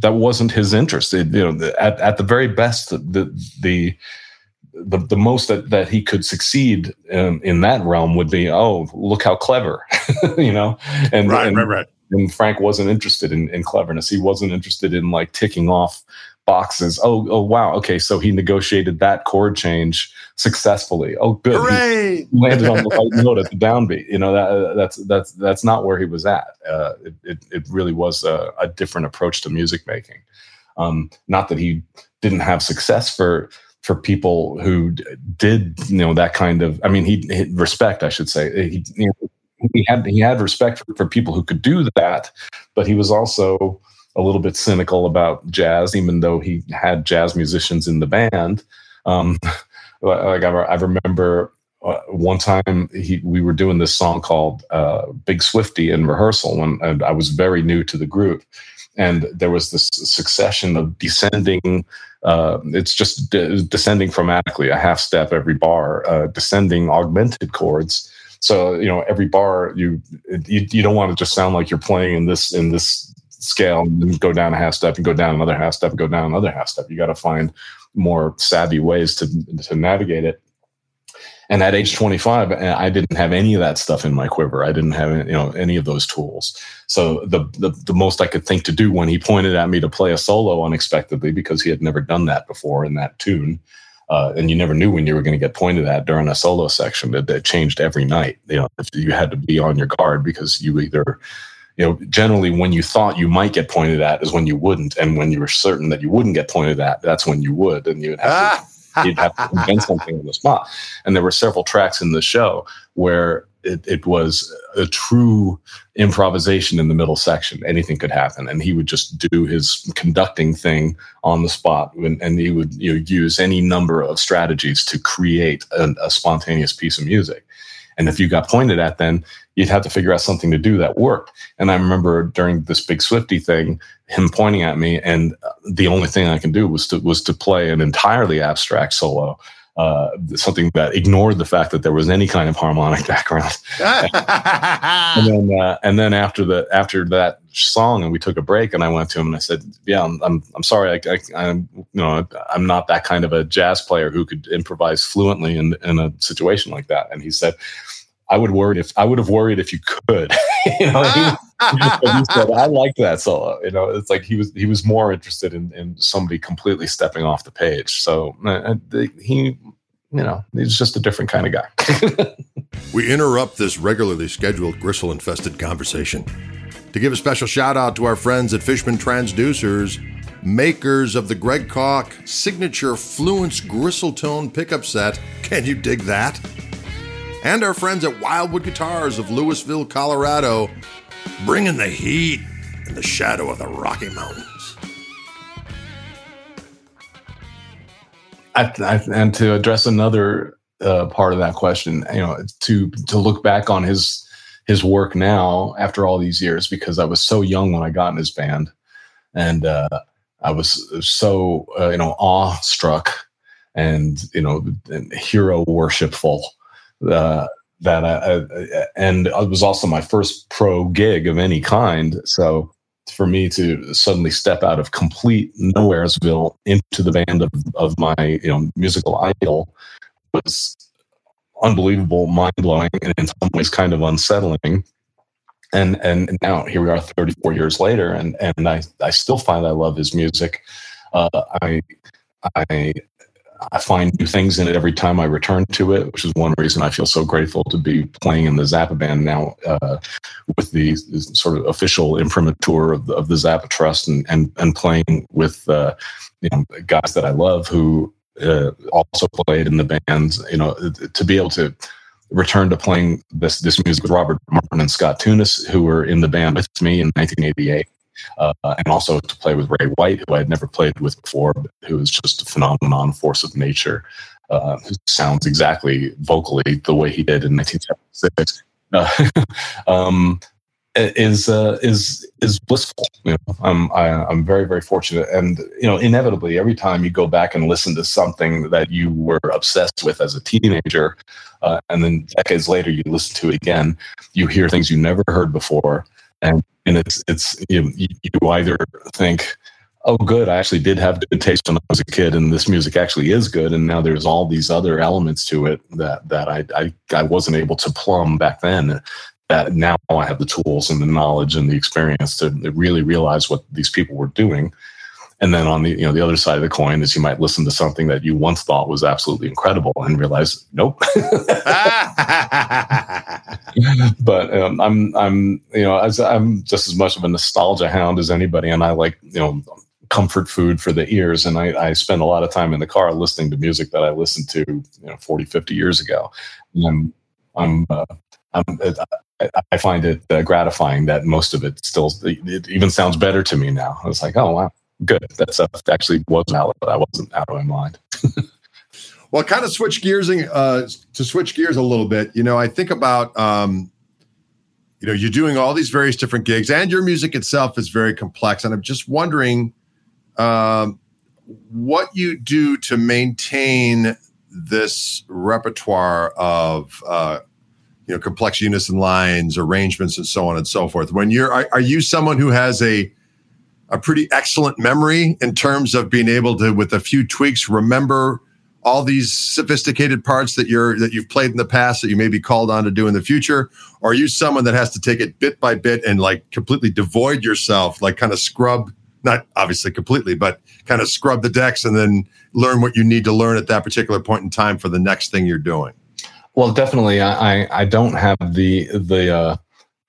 that wasn't his interest. It, you know, at at the very best, the the the, the most that, that he could succeed in, in that realm would be, oh, look how clever, *laughs* you know? And, right, and, right, right. And Frank wasn't interested in, in cleverness. He wasn't interested in like ticking off boxes. Oh, oh, wow. Okay. So he negotiated that chord change successfully. Oh, good. Hooray! He *laughs* landed on the right note at the downbeat. You know, that, that's, that's, that's not where he was at. Uh, it, it, it really was a, a different approach to music making. Um, not that he didn't have success for, for people who did you know that kind of i mean he, he respect i should say he, you know, he had he had respect for, for, people who could do that but he was also a little bit cynical about jazz even though he had jazz musicians in the band um, *laughs* like I, I remember uh, one time he, we were doing this song called uh, Big Swifty in rehearsal when I was very new to the group. And there was this succession of descending uh, it's just de- descending chromatically, a half step every bar, uh, descending augmented chords. So you know every bar you, you you don't want to just sound like you're playing in this in this scale and go down a half step and go down another half step and go down another half step. You got to find more savvy ways to to navigate it. And at age 25, I didn't have any of that stuff in my quiver. I didn't have you know any of those tools. So the, the the most I could think to do when he pointed at me to play a solo unexpectedly because he had never done that before in that tune, uh, and you never knew when you were going to get pointed at during a solo section. That, that changed every night. You know, you had to be on your guard because you either you know, generally when you thought you might get pointed at is when you wouldn't, and when you were certain that you wouldn't get pointed at, that's when you would, and you'd have to you'd have to invent something on the spot. And there were several tracks in the show where it, it was a true improvisation in the middle section. Anything could happen, and he would just do his conducting thing on the spot, and, and he would you know, use any number of strategies to create a, a spontaneous piece of music. And if you got pointed at, then you'd have to figure out something to do that worked. And I remember during this big Swifty thing, him pointing at me, and the only thing I can do was to was to play an entirely abstract solo. Uh, something that ignored the fact that there was any kind of harmonic *laughs* background. *laughs* and then, uh, and then after the after that song, and we took a break, and I went to him and I said, "Yeah, I'm I'm, I'm sorry, I, I, am you know I'm not that kind of a jazz player who could improvise fluently in in a situation like that." And he said, I would worry if I would have worried if you could. *laughs* you know, he, *laughs* he, said I like that solo. You know, it's like he was he was more interested in in somebody completely stepping off the page. So uh, he, you know, he's just a different kind of guy. *laughs* we interrupt this regularly scheduled gristle infested conversation to give a special shout out to our friends at Fishman Transducers, makers of the Greg Koch signature Fluence Gristle Tone pickup set. Can you dig that? And our friends at Wildwood Guitars of Louisville, Colorado, bringing the heat in the shadow of the Rocky Mountains. I, I, and to address another uh, part of that question, you know, to to look back on his his work now after all these years, because I was so young when I got in his band, and uh, I was so uh, you know awestruck and you know hero worshipful uh, that I, and it was also my first pro gig of any kind. So for me to suddenly step out of complete nowheresville into the band of, of my you know musical idol was unbelievable, mind blowing, and in some ways kind of unsettling. And and now here we are, 34 years later, and and I I still find I love his music. Uh, I I I find new things in it every time I return to it, which is one reason I feel so grateful to be playing in the Zappa band now uh, with the, sort of official imprimatur of the, of the Zappa Trust and, and, and playing with uh, you know, guys that I love who uh, also played in the band, you know, to be able to return to playing this, this music with Robert Martin and Scott Thunes, who were in the band with me in 1988 uh, and also to play with Ray White, who I had never played with before, who is just a phenomenon, force of nature, uh, who sounds exactly vocally the way he did in 1976. Uh, *laughs* um, is uh, is is blissful. You know, I'm I, am i am very very fortunate, and you know, inevitably, every time you go back and listen to something that you were obsessed with as a teenager, uh, and then decades later you listen to it again, you hear things you never heard before, and and it's it's you, you either think oh good i actually did have good taste when i was a kid and this music actually is good and now there's all these other elements to it that that i i, I wasn't able to plumb back then that now i have the tools and the knowledge and the experience to really realize what these people were doing and then on the you know the other side of the coin is you might listen to something that you once thought was absolutely incredible and realize nope. *laughs* Ah! *laughs* *laughs* but um, I'm I'm you know as I'm just as much of a nostalgia hound as anybody, and I like you know comfort food for the ears and I, I spend a lot of time in the car listening to music that i listened to you know 40 50 years ago and i'm i'm uh, I'm, I, I find it uh, gratifying that most of it still it even sounds better to me now. I was like, oh wow, good. That stuff actually was valid, but I wasn't out of my mind. *laughs* well, kind of switch gears uh, to switch gears a little bit. You know, I think about um, you know you're doing all these various different gigs, and your music itself is very complex. And I'm just wondering um, what you do to maintain this repertoire of uh, you know complex unison lines, arrangements, and so on and so forth. When you're, are, are you someone who has a a pretty excellent memory in terms of being able to, with a few tweaks, remember all these sophisticated parts that you're that you've played in the past that you may be called on to do in the future? Or are you someone that has to take it bit by bit and like completely devoid yourself like kind of scrub not obviously completely but kind of scrub the decks and then learn what you need to learn at that particular point in time for the next thing you're doing? Well definitely i i don't have the the uh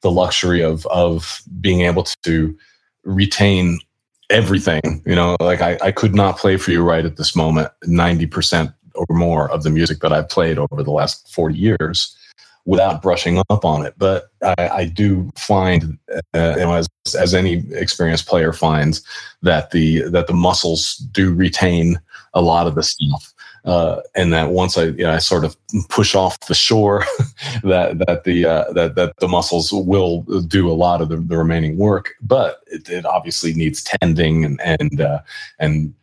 the luxury of of being able to retain everything. You know, like I, I could not play for you right at this moment 90% or more of the music that I've played over the last 40 years without brushing up on it. But I, I do find, uh, you know, as, as any experienced player finds, that the that the muscles do retain a lot of the stuff uh, and that once I, you know, I sort of push off the shore, *laughs* that that the uh, that that the muscles will do a lot of the, the remaining work. But it, it, obviously needs tending and and uh, and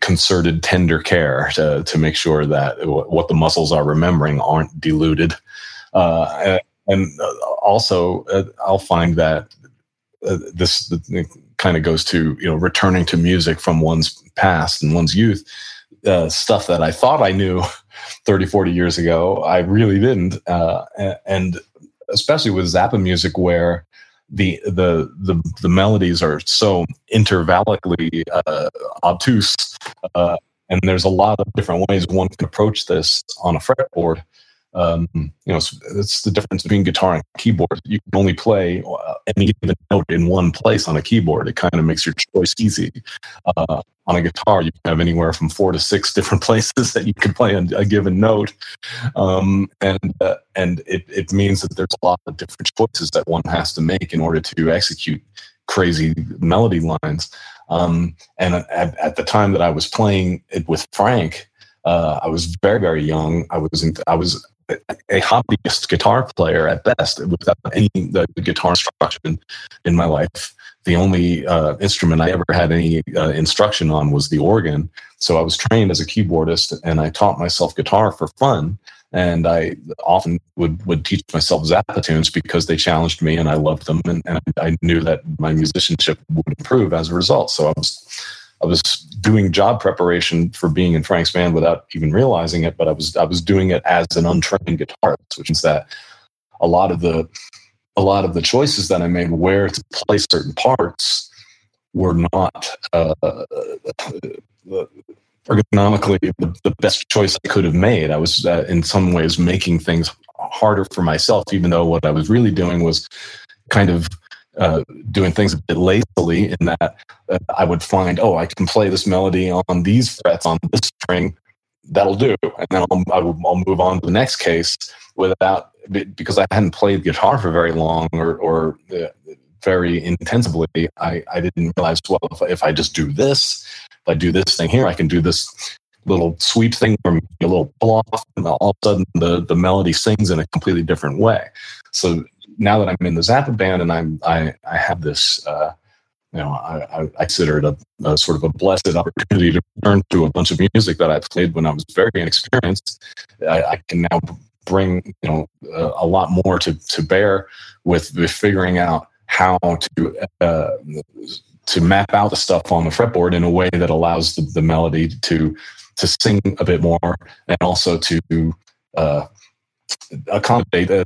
concerted tender care to to make sure that what the muscles are remembering aren't diluted. Uh, and also, uh, I'll find that uh, this kind of goes to you know returning to music from one's past and one's youth uh, stuff that I thought I knew *laughs* 30, 40 years ago. I really didn't. Uh, and especially with Zappa music, where the the the, the melodies are so intervallically uh, obtuse, uh, and there's a lot of different ways one can approach this on a fretboard um, you know, it's, it's, the difference between guitar and keyboard. You can only play uh, any given note in one place on a keyboard. It kind of makes your choice easy. Uh, on a guitar, you have anywhere from four to six *laughs* different places that you can play a given note, um, and uh, and it it means that there's a lot of different choices that one has to make in order to execute crazy melody lines. Um, and at, at, the time that I was playing it with Frank, uh, I was very very young. I was in, I was a hobbyist guitar player at best without any the, guitar instruction in my life. The only uh, instrument I ever had any uh, instruction on was the organ. So I was trained as a keyboardist and I taught myself guitar for fun. And I often would, would teach myself Zappa tunes because they challenged me and I loved them. And, and I knew that my musicianship would improve as a result. So I was I was doing job preparation for being in Frank's band without even realizing it, but I was I was doing it as an untrained guitarist, which means that a lot of the a lot of the choices that I made where to play certain parts were not uh, ergonomically the, the, best choice I could have made. I was uh, in some ways making things harder for myself, even though what I was really doing was kind of uh, doing things a bit lazily in that uh, I would find, oh, I can play this melody on these frets on this string. That'll do. And then I'll, I'll, I'll move on to the next case without, because I hadn't played guitar for very long or, or uh, very intensively, I, I didn't realize, well, if, if I just do this, if I do this thing here, I can do this little sweep thing from a little pull off, and all of a sudden the, the melody sings in a completely different way. So now that I'm in the Zappa band and I'm I, I have this uh, you know I, I consider it a, a, sort of a blessed opportunity to return to a bunch of music that I played when I was very inexperienced. I, I can now bring you know a, a, lot more to to bear with, with figuring out how to uh, to map out the stuff on the fretboard in a way that allows the, the melody to to sing a bit more and also to uh, accommodate uh,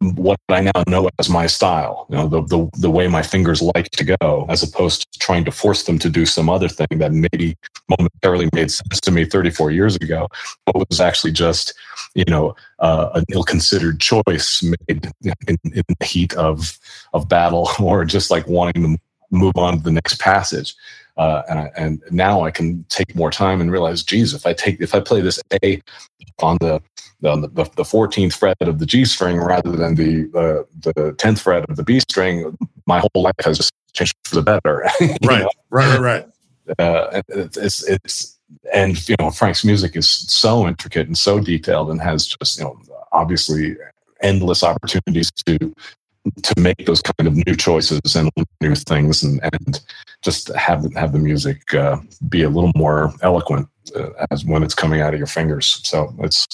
what I now know as my style, you know, the, the, the way my fingers like to go, as opposed to trying to force them to do some other thing that maybe momentarily made sense to me 34 years ago, but was actually just, you know, uh, an ill-considered choice made in, in the heat of of battle, *laughs* or just like wanting to move on to the next passage. Uh, and, I, and now I can take more time and realize, geez, if I take if I play this A on the on the, the 14th fret of the G string rather than the uh, the 10th fret of the B string, my whole life has just changed for the better. *laughs* right, right, right, right. Uh, it's it's and you know Frank's music is so intricate and so detailed and has just you know obviously endless opportunities to to make those kind of new choices and new things and, and just have have the music uh, be a little more eloquent uh, as when it's coming out of your fingers. So it's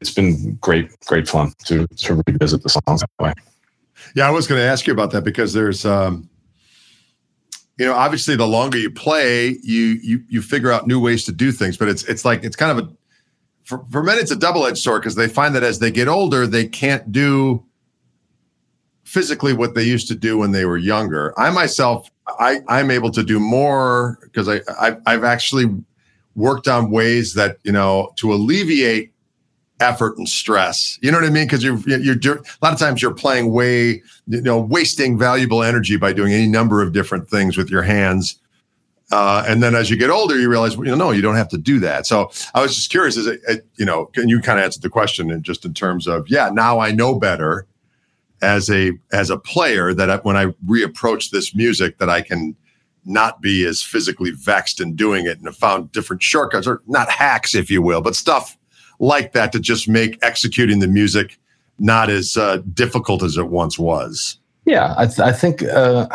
it's been great great fun to to revisit the songs that way. Yeah, I was going to ask you about that because there's um, you know obviously the longer you play, you you you figure out new ways to do things, but it's it's like it's kind of a for, for men it's a double-edged sword because they find that as they get older they can't do physically what they used to do when they were younger. I myself i i'm able to do more because I, I i've actually worked on ways that you know to alleviate effort and stress. You know what i mean? Because you're you're a lot of times you're playing way you know wasting valuable energy by doing any number of different things with your hands. Uh, and then as you get older, you realize, well, you know, no, you don't have to do that. So I was just curious, is it, it you know, can you kind of answer the question and just in terms of, yeah, now I know better as a as a player that when I reapproach this music that I can not be as physically vexed in doing it and have found different shortcuts or not hacks, if you will, but stuff like that to just make executing the music not as uh, difficult as it once was. Yeah, I, th- I think uh,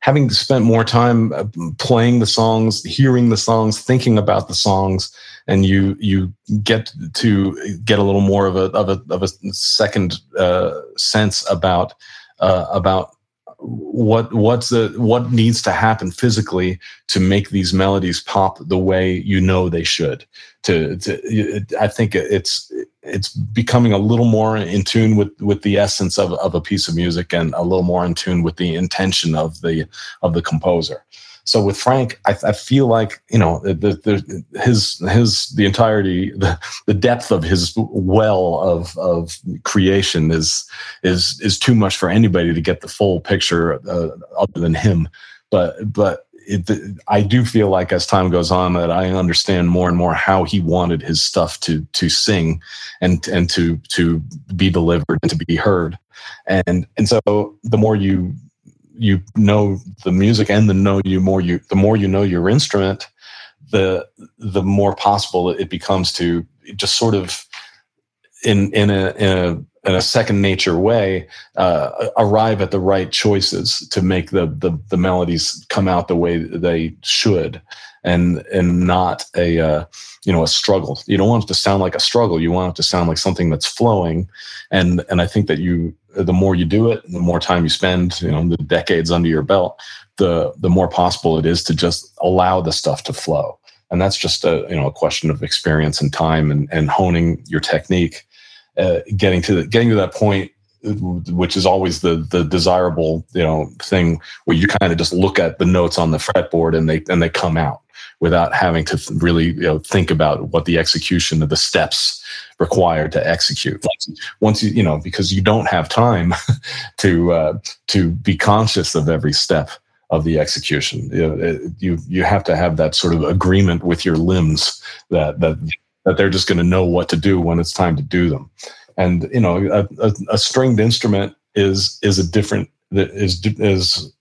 having spent more time uh, playing the songs, hearing the songs, thinking about the songs, and you you get to get a little more of a of a of a second uh, sense about uh, about what what's the what needs to happen physically to make these melodies pop the way you know they should. To, to i think it's it's becoming a little more in tune with with the essence of, of a piece of music and a little more in tune with the intention of the of the composer so with Frank, I, I feel like you know the, the, his his the entirety the, the depth of his well of of creation is is is too much for anybody to get the full picture uh, other than him. But but it, I do feel like as time goes on that I understand more and more how he wanted his stuff to to sing and and to to be delivered and to be heard. And and so the more you you know the music and the know you more you the more you know your instrument the the more possible it becomes to just sort of in in a in a, in a second nature way uh, arrive at the right choices to make the, the the melodies come out the way they should and and not a uh, you know a struggle. You don't want it to sound like a struggle. You want it to sound like something that's flowing. And and i think that you the more you do it, the more time you spend, you know, the decades under your belt, the the more possible it is to just allow the stuff to flow. And that's just a you know a question of experience and time and and honing your technique, uh, getting to the, getting to that point, which is always the the desirable you know thing where you kind of just look at the notes on the fretboard and they and they come out without having to really you know, think about what the execution of the steps required to execute. Once you you know because you don't have time *laughs* to uh, to be conscious of every step of the execution. You, know, you you have to have that sort of agreement with your limbs that that that they're just going to know what to do when it's time to do them. And you know, a, a, a stringed instrument is is a different is is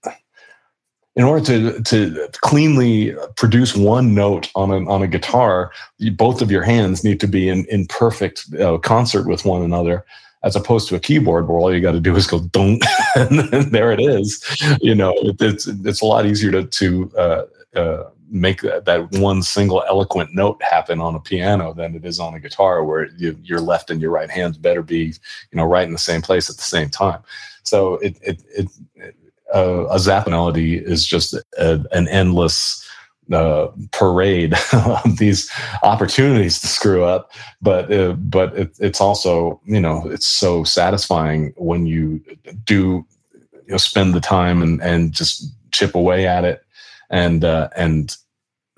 in order to to cleanly produce one note on a on a guitar, you, both of your hands need to be in in perfect uh, concert with one another, as opposed to a keyboard where all you got to do is go don't, *laughs* and there it is. You know, it, it's it's a lot easier to to uh, uh, make that, that one single eloquent note happen on a piano than it is on a guitar, where you, your left and your right hands better be you know right in the same place at the same time. So it it, it, it uh, a Zappa melody is just a, an endless uh, parade *laughs* of these opportunities to screw up. But uh, but it, it's also you know it's so satisfying when you do you know spend the time and and just chip away at it and uh, and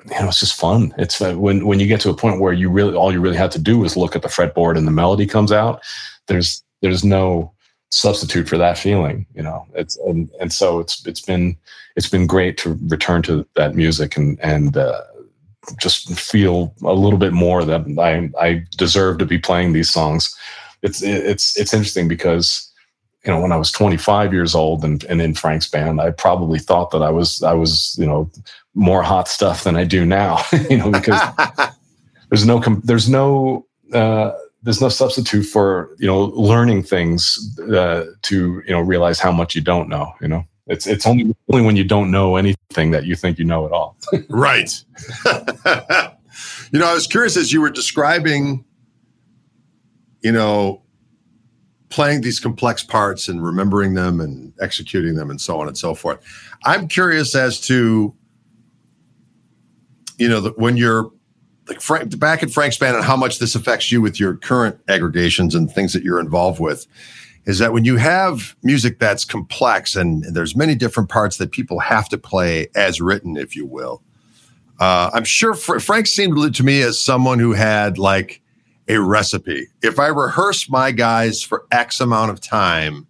you know it's just fun. It's uh, when when you get to a point where you really all you really have to do is look at the fretboard and the melody comes out. There's there's no substitute for that feeling you know it's and, and so it's it's been it's been great to return to that music and and uh, just feel a little bit more that I I deserve to be playing these songs. It's it's it's interesting because you know when I was 25 years old and, and in Frank's band, I probably thought that I was I was you know more hot stuff than I do now. *laughs* you know because *laughs* there's no there's no uh, there's no substitute for you know learning things uh, to you know realize how much you don't know. You know, it's it's only only when you don't know anything that you think you know it all. *laughs* right. you know, I was curious as you were describing, you know, playing these complex parts and remembering them and executing them and so on and so forth. I'm curious as to, you know, the, when you're like Frank, back at Frank's band and how much this affects you with your current aggregations and things that you're involved with is that when you have music that's complex and there's many different parts that people have to play as written, if you will. Uh, I'm sure Fr- Frank seemed to me as someone who had like a recipe. If I rehearse my guys for X amount of time,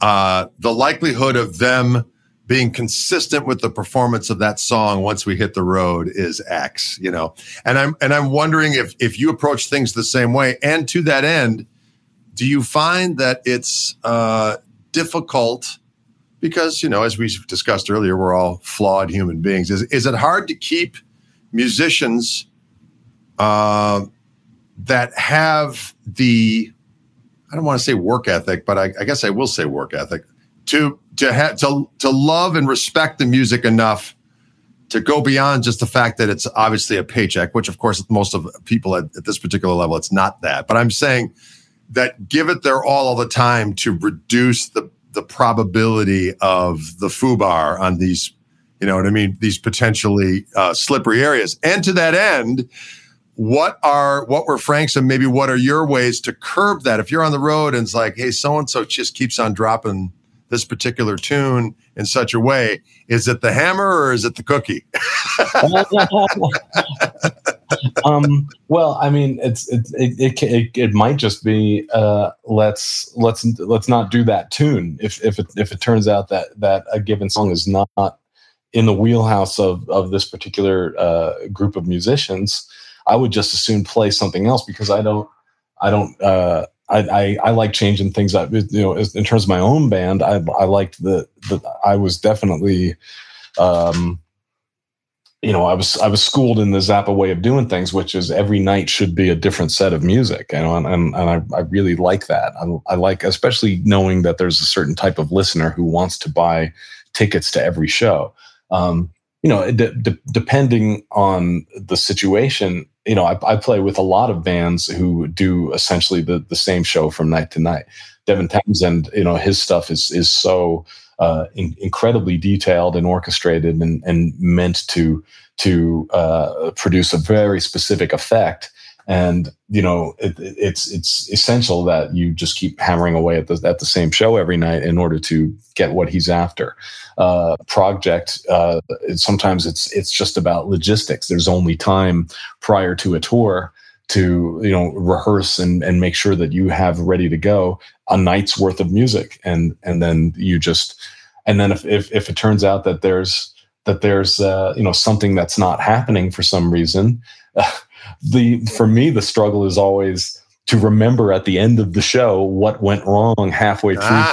uh, the likelihood of them being consistent with the performance of that song once we hit the road is X, you know. And I'm and I'm wondering if if you approach things the same way. And to that end, do you find that it's uh, difficult because you know, as we discussed earlier, we're all flawed human beings. Is is it hard to keep musicians uh, that have the I don't want to say work ethic, but I, I guess I will say work ethic to to have to to love and respect the music enough to go beyond just the fact that it's obviously a paycheck, which of course most of people at, at this particular level, it's not that. But I'm saying that give it their all all the time to reduce the the probability of the foobar on these, you know what I mean, these potentially uh, slippery areas. And to that end, what are what were Frank's and maybe what are your ways to curb that? If you're on the road and it's like, hey, so and so just keeps on dropping this particular tune in such a way, is it the hammer or is it the cookie? *laughs* *laughs* um, well, I mean, it's it it, it, it might just be uh, let's let's let's not do that tune if if it if it turns out that that a given song is not in the wheelhouse of of this particular uh, group of musicians, I would just as soon play something else because I don't I don't uh, I, I, I like changing things up. You know, in terms of my own band, I I liked the the I was definitely um, you know, I was I was schooled in the Zappa way of doing things, which is every night should be a different set of music, you know, and and, and I, I really like that. I, I like, especially knowing that there's a certain type of listener who wants to buy tickets to every show. Um, you know, depending on the situation, you know, I, I, play with a lot of bands who do essentially the the same show from night to night. Devin Townsend, you know, his stuff is is so uh, in, incredibly detailed and orchestrated and, and meant to to uh, produce a very specific effect. And you know, it, it's it's essential that you just keep hammering away at the at the same show every night in order to get what he's after. Uh, Progject uh, sometimes it's it's just about logistics. There's only time prior to a tour to you know rehearse and and make sure that you have ready to go a night's worth of music and and then you just and then if if, if it turns out that there's that there's uh, you know something that's not happening for some reason uh, *laughs* the for me the struggle is always to remember at the end of the show what went wrong halfway through.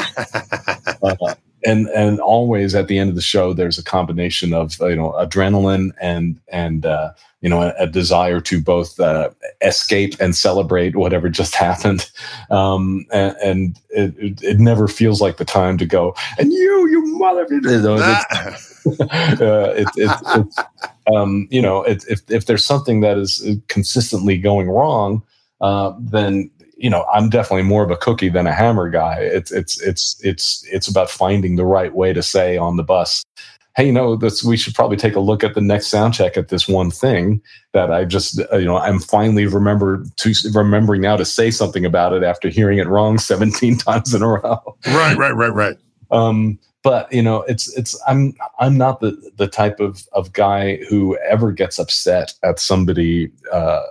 Uh, and and always at the end of the show there's a combination of you know adrenaline and and uh, you know a, a, desire to both uh, escape and celebrate whatever just *laughs* happened. Um, and, and it, it, it, never feels like the time to go and you you mother *laughs* you *laughs* know, uh, it, it's um, you know if, if there's something that is consistently going wrong uh, then you know, I'm definitely more of a cookie than a hammer guy. It's it's it's it's it's about finding the right way to say on the bus, hey, you know, this we should probably take a look at the next sound check at this one thing that I just uh, you know I'm finally remember to remembering now to say something about it after hearing it wrong *laughs* 17 times in a row. Right, right, right, right. Um, but you know, it's it's I'm I'm not the the type of of guy who ever gets upset at somebody. Uh,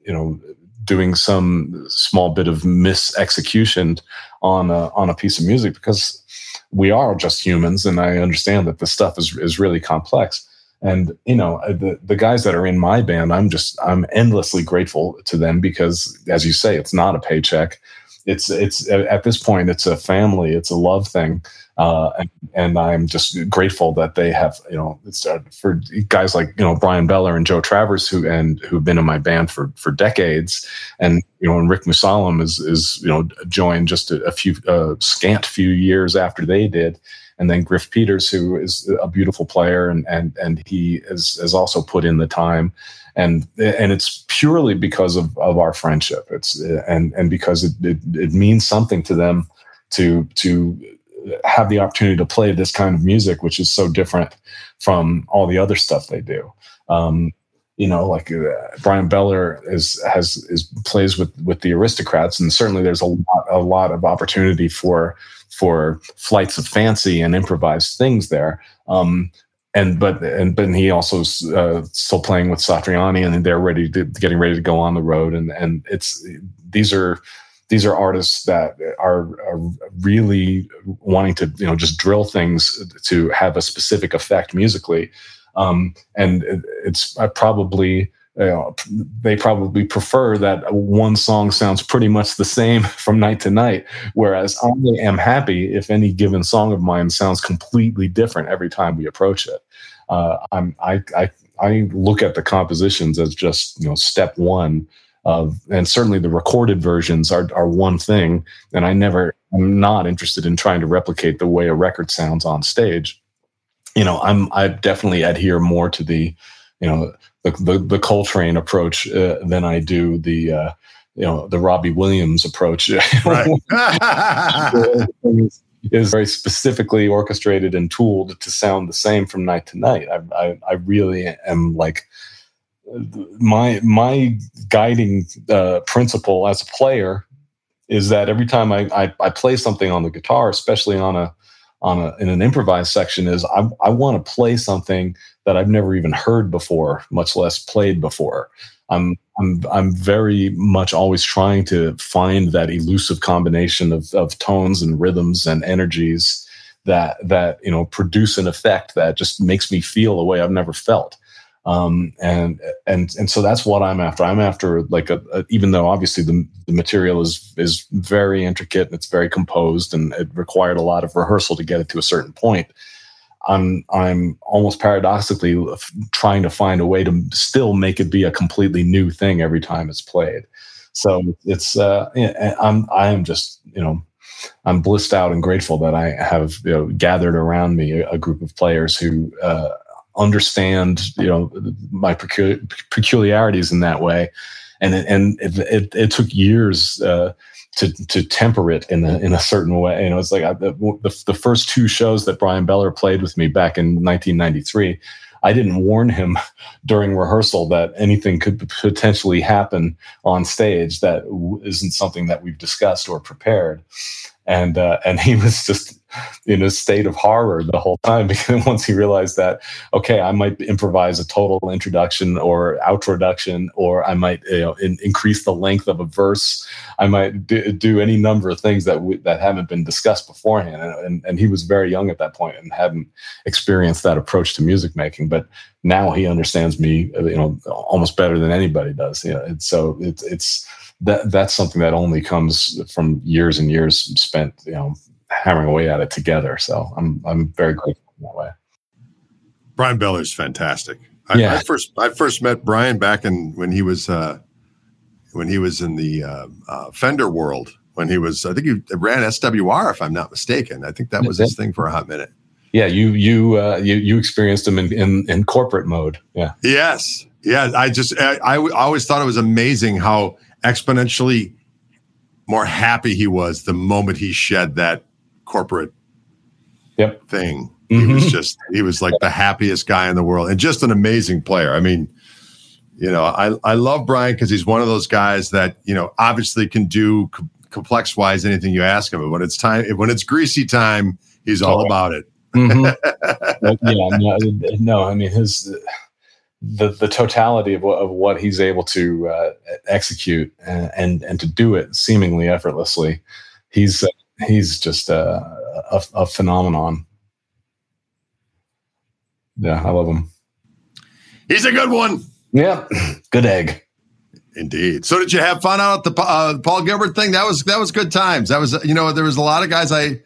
you know doing some small bit of misexecution on a, on a piece of music because we are just humans and I understand that this stuff is, is really complex. And, you know, uh, the, the guys that are in my band, I'm just, I'm endlessly grateful to them because as you say, it's not a paycheck. It's, it's at this point, it's a family, it's a love thing. Uh, and, and, I'm just grateful that they have, you know, uh, for guys like you know Bryan Beller and Joe Travers who and who've been in my band for for decades, and you know, and Rick Musallam is is you know joined just a, a few uh, scant few years after they did, and then Griff Peters, who is a beautiful player, and and and he has has also put in the time, and and it's purely because of of our friendship. It's and and because it it, it means something to them to to have the opportunity to play this kind of music, which is so different from all the other stuff they do. Um, you know, like uh, Bryan Beller is has is plays with with the aristocrats, and certainly there's a lot a lot of opportunity for for flights of fancy and improvised things there. Um, and but and but he also uh, still playing with Satriani, and they're ready to getting ready to go on the road, and and it's these are these are artists that are, are, really wanting to you know just drill things to have a specific effect musically. Um, and it's probably you know, they probably prefer that one song sounds pretty much the same *laughs* from night to night whereas i am happy if any given song of mine sounds completely different every time we approach it uh, I'm, I, I, I look at the compositions as just you know step one of, and certainly the recorded versions are, are one thing. And I never, I'm not interested in trying to replicate the way a record sounds on stage. You know, I'm, I definitely adhere more to the, you know, the, the, the Coltrane approach uh, than I do the, uh, you know, the Robbie Williams approach. *laughs* Right. *laughs* is very specifically orchestrated and tooled to sound the same from night to night. I, I, I really am like my my guiding uh, principle as a player is that every time I, I, I play something on the guitar, especially on a on a in an improvised section, is I I want to play something that I've never even heard before, much less played before. I'm I'm I'm very much always trying to find that elusive combination of of tones and rhythms and energies that that you know produce an effect that just makes me feel a way I've never felt. Um, and and and so that's what I'm after. I'm after like a, a, even though obviously the, the material is is very intricate and it's very composed and it required a lot of rehearsal to get it to a certain point. I'm I'm almost paradoxically trying to find a way to still make it be a completely new thing every time it's played. So it's uh, I'm I am just you know I'm blissed out and grateful that I have you know, gathered around me a, group of players who uh, understand you know my peculiarities in that way. And it, and it, it, it took years uh, to to temper it in a in a certain way. You know it's like I, the, the first two shows that Bryan Beller played with me back in 1993 I didn't warn him *laughs* during rehearsal that anything could potentially happen on stage that isn't something that we've discussed or prepared. And uh, and he *laughs* was just in a state of horror the whole time *laughs* because once he realized that okay i might improvise a total introduction or outroduction or i might you know in, increase the length of a verse i might do, do any number of things that that haven't been discussed beforehand. And, and, and he was very young at that point and hadn't experienced that approach to music making but now he understands me you know almost better than anybody does. You know and so it's it's that that's something that only comes from years and years spent, you know, hammering away at it together. So I'm I'm very grateful in that way. Bryan Beller's fantastic. I, yeah. I first I first met Brian back in when he was uh, when he was in the uh, uh, Fender world. When he was, I think he ran SWR, if I'm not mistaken. I think that was his thing for a hot minute. Yeah, you you uh, you you experienced him in, in in corporate mode. Yeah. Yes. Yeah. I just I, I always thought it was amazing how exponentially more happy he was the moment he shed that corporate yep. thing. Mm-hmm. He was just he was like the happiest guy in the world and just an amazing player. I mean, you know, I I love Bryan because he's one of those guys that you know obviously can do co- complex wise anything you ask him. But when it's time, when it's greasy time, he's all about it. mm-hmm. *laughs* yeah, no, no, I mean his the the totality of what, of what he's able to uh, execute and, and, and to do it seemingly effortlessly, he's uh, he's just a, a, a phenomenon. Yeah, I love him. He's a good one. Yeah, good egg. Indeed. So, did you have fun out at the uh, Paul Gilbert thing? That was that was good times. That was you know there was a lot of guys I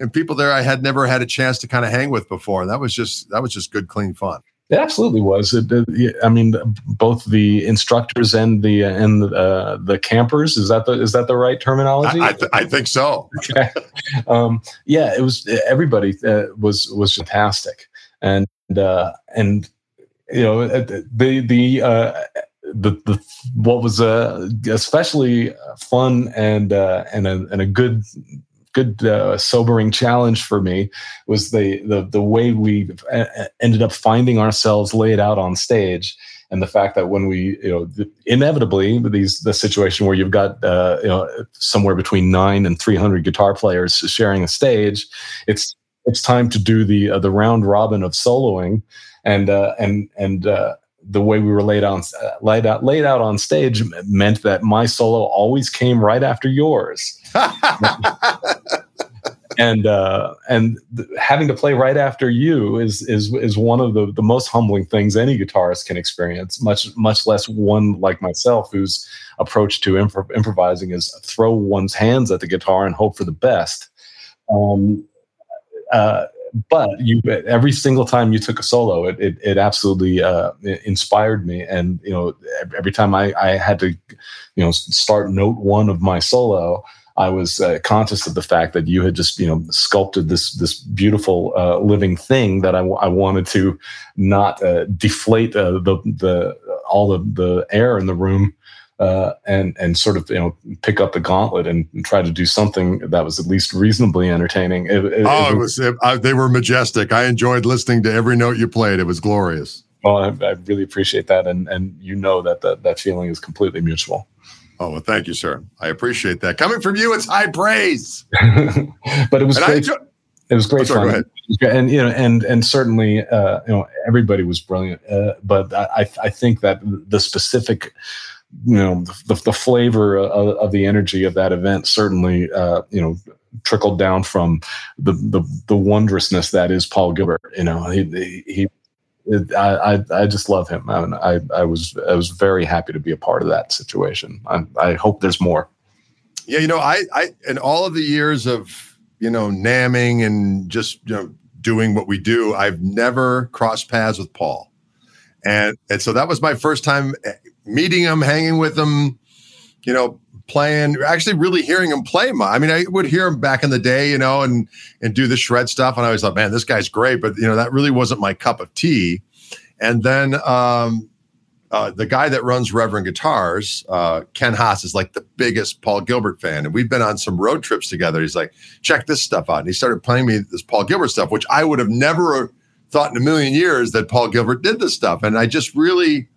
and people there I had never had a chance to kind of hang with before. That was just that was just good, clean fun. It absolutely was. It, it, I mean, both the instructors and the and uh, the campers. Is that the is that the right terminology? I, I, th- I think so. okay. *laughs* Um, yeah, it was. Everybody uh, was was fantastic, and uh, and you know uh, the the. Uh, the, the what was uh, especially fun and uh, and a and a good good uh, sobering challenge for me was the the the way we ended up finding ourselves laid out on stage and the fact that when we you know inevitably these the situation where you've got uh, you know somewhere between nine and 300 guitar players sharing a stage it's it's time to do the uh, the round robin of soloing and uh, and and uh, the way we were laid on uh, laid out laid out on stage meant that my solo always came right after yours *laughs* and uh, and th- having to play right after you is is is one of the the most humbling things any guitarist can experience. Much much less one like myself, whose approach to improv- improvising is throw one's hands at the guitar and hope for the best. Um, uh, but you every single time you took a solo it it, it absolutely uh, inspired me and you know every time I, I had to you know start note one of my solo I was uh, conscious of the fact that you had just, you know, sculpted this this beautiful uh, living thing that I, w- I wanted to not uh, deflate uh, the the all the the air in the room. Uh, and and sort of you know pick up the gauntlet and, and, try to do something that was at least reasonably entertaining. It, it, oh, it was, it was they were majestic. I enjoyed listening to every note you played. It was glorious. Well, I, I really appreciate that, and and you know that that that feeling is completely mutual. Oh, well, thank you, sir. I appreciate that. Coming from you, it's high praise. *laughs* but it was and great. Enjoy- it was great oh, sorry, fun. And you know, and and certainly, uh, you know, everybody was brilliant. Uh, but I I think that the specific, you know, the, the flavor of, of, the energy of that event certainly, uh, you know, trickled down from the the the wondrousness that is Paul Gilbert. You know, he he I, I, just love him. I, I, I was I was very happy to be a part of that situation. I, I hope there's more. Yeah, you know, I, I in all of the years of you know namming and just you know doing what we do, I've never crossed paths with Paul, and and so that was my first time meeting him, hanging with him, you know, playing, actually really hearing him play. My, I mean, I would hear him back in the day, you know, and and do the shred stuff, and I always thought, man, this guy's great, but you know, that really wasn't my cup of tea. And then um, uh, the guy that runs Reverend Guitars, uh, Ken Haas, is like the biggest Paul Gilbert fan, and we've been on some road trips together. He's like, check this stuff out, and he started playing me this Paul Gilbert stuff, which I would have never thought in a million years that Paul Gilbert did this stuff, and I just really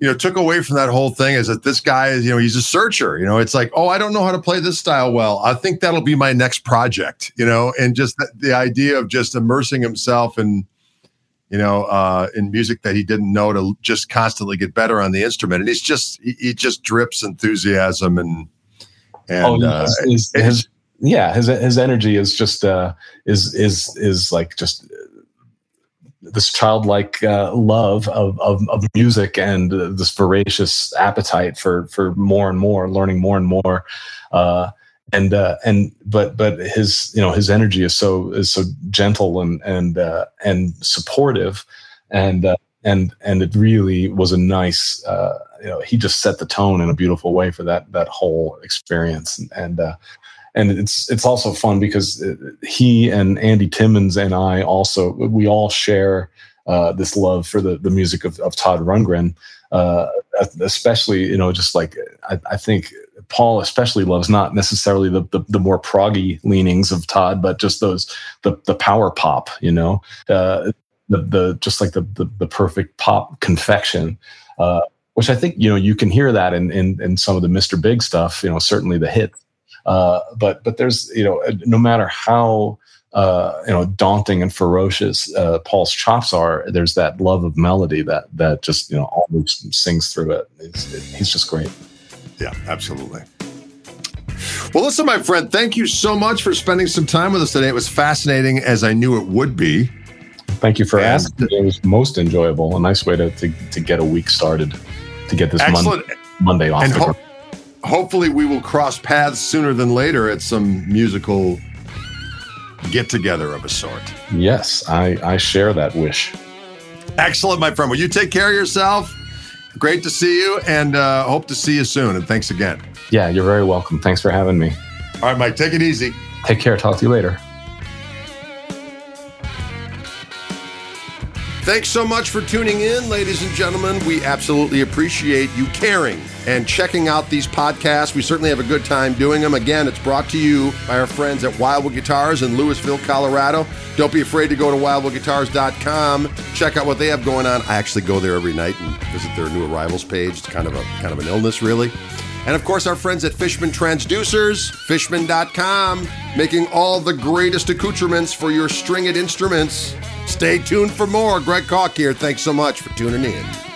you know, took away from that whole thing is that this guy is, you know, he's a searcher. You know, it's like, oh, I don't know how to play this style well. I think that'll be my next project. You know, and just the, the idea of just immersing himself in, you know, uh, in music that he didn't know to just constantly get better on the instrument, and he's just he, he just drips enthusiasm and and oh, uh, his, his, yeah, his his energy is just uh, is is is like just this childlike uh, love of, of, of music and uh, this voracious appetite for for more and more, learning more and more. Uh, and uh, and but but his you know his energy is so is so gentle and and uh, and supportive, and uh, and and it really was a nice you know he just set the tone in a beautiful way for that that whole experience and. and and it's it's also fun because uh, he and Andy Timmons and I also we all share uh, this love for the the music of, of Todd Rundgren, uh, especially you know just like I, I, think Paul especially loves not necessarily the, the, the more proggy leanings of Todd, but just those the the power pop, you know, uh, the the just like the the, the perfect pop confection. Uh, which I think you know you can hear that in, in in some of the Mr. Big stuff. You know, certainly the hits uh, but but there's you know no matter how uh, you know daunting and ferocious uh, Paul's chops are, there's that love of melody that that just you know always sings through it. it he's just great. Yeah, absolutely. Well, listen, my friend, thank you so much for spending some time with us today. It was fascinating as I knew it would be. Thank you for and asking. It was most enjoyable. A nice way to, to, to get a week started, to get this Monday, Monday off. Hopefully we will cross paths sooner than later at some musical get together of a sort. Yes, I, I share that wish. Excellent, my friend. Well, you take care of yourself. Great to see you and uh, hope to see you soon. And thanks again. Yeah, you're very welcome. Thanks for having me. All right, Mike, take it easy. Take care. Talk to you later. Thanks so much for tuning in, ladies and gentlemen. We absolutely appreciate you caring and checking out these podcasts. We certainly have a good time doing them. Again, it's brought to you by our friends at Wildwood Guitars in Louisville, Colorado. Don't be afraid to go to wildwoodguitars.com. Check out what they have going on. I actually go there every night and visit their new arrivals page. It's kind of a kind of an illness, really. And of course, our friends at Fishman Transducers, fishman.com, making all the greatest accoutrements for your stringed instruments. Stay tuned for more. Greg Koch here. Thanks so much for tuning in.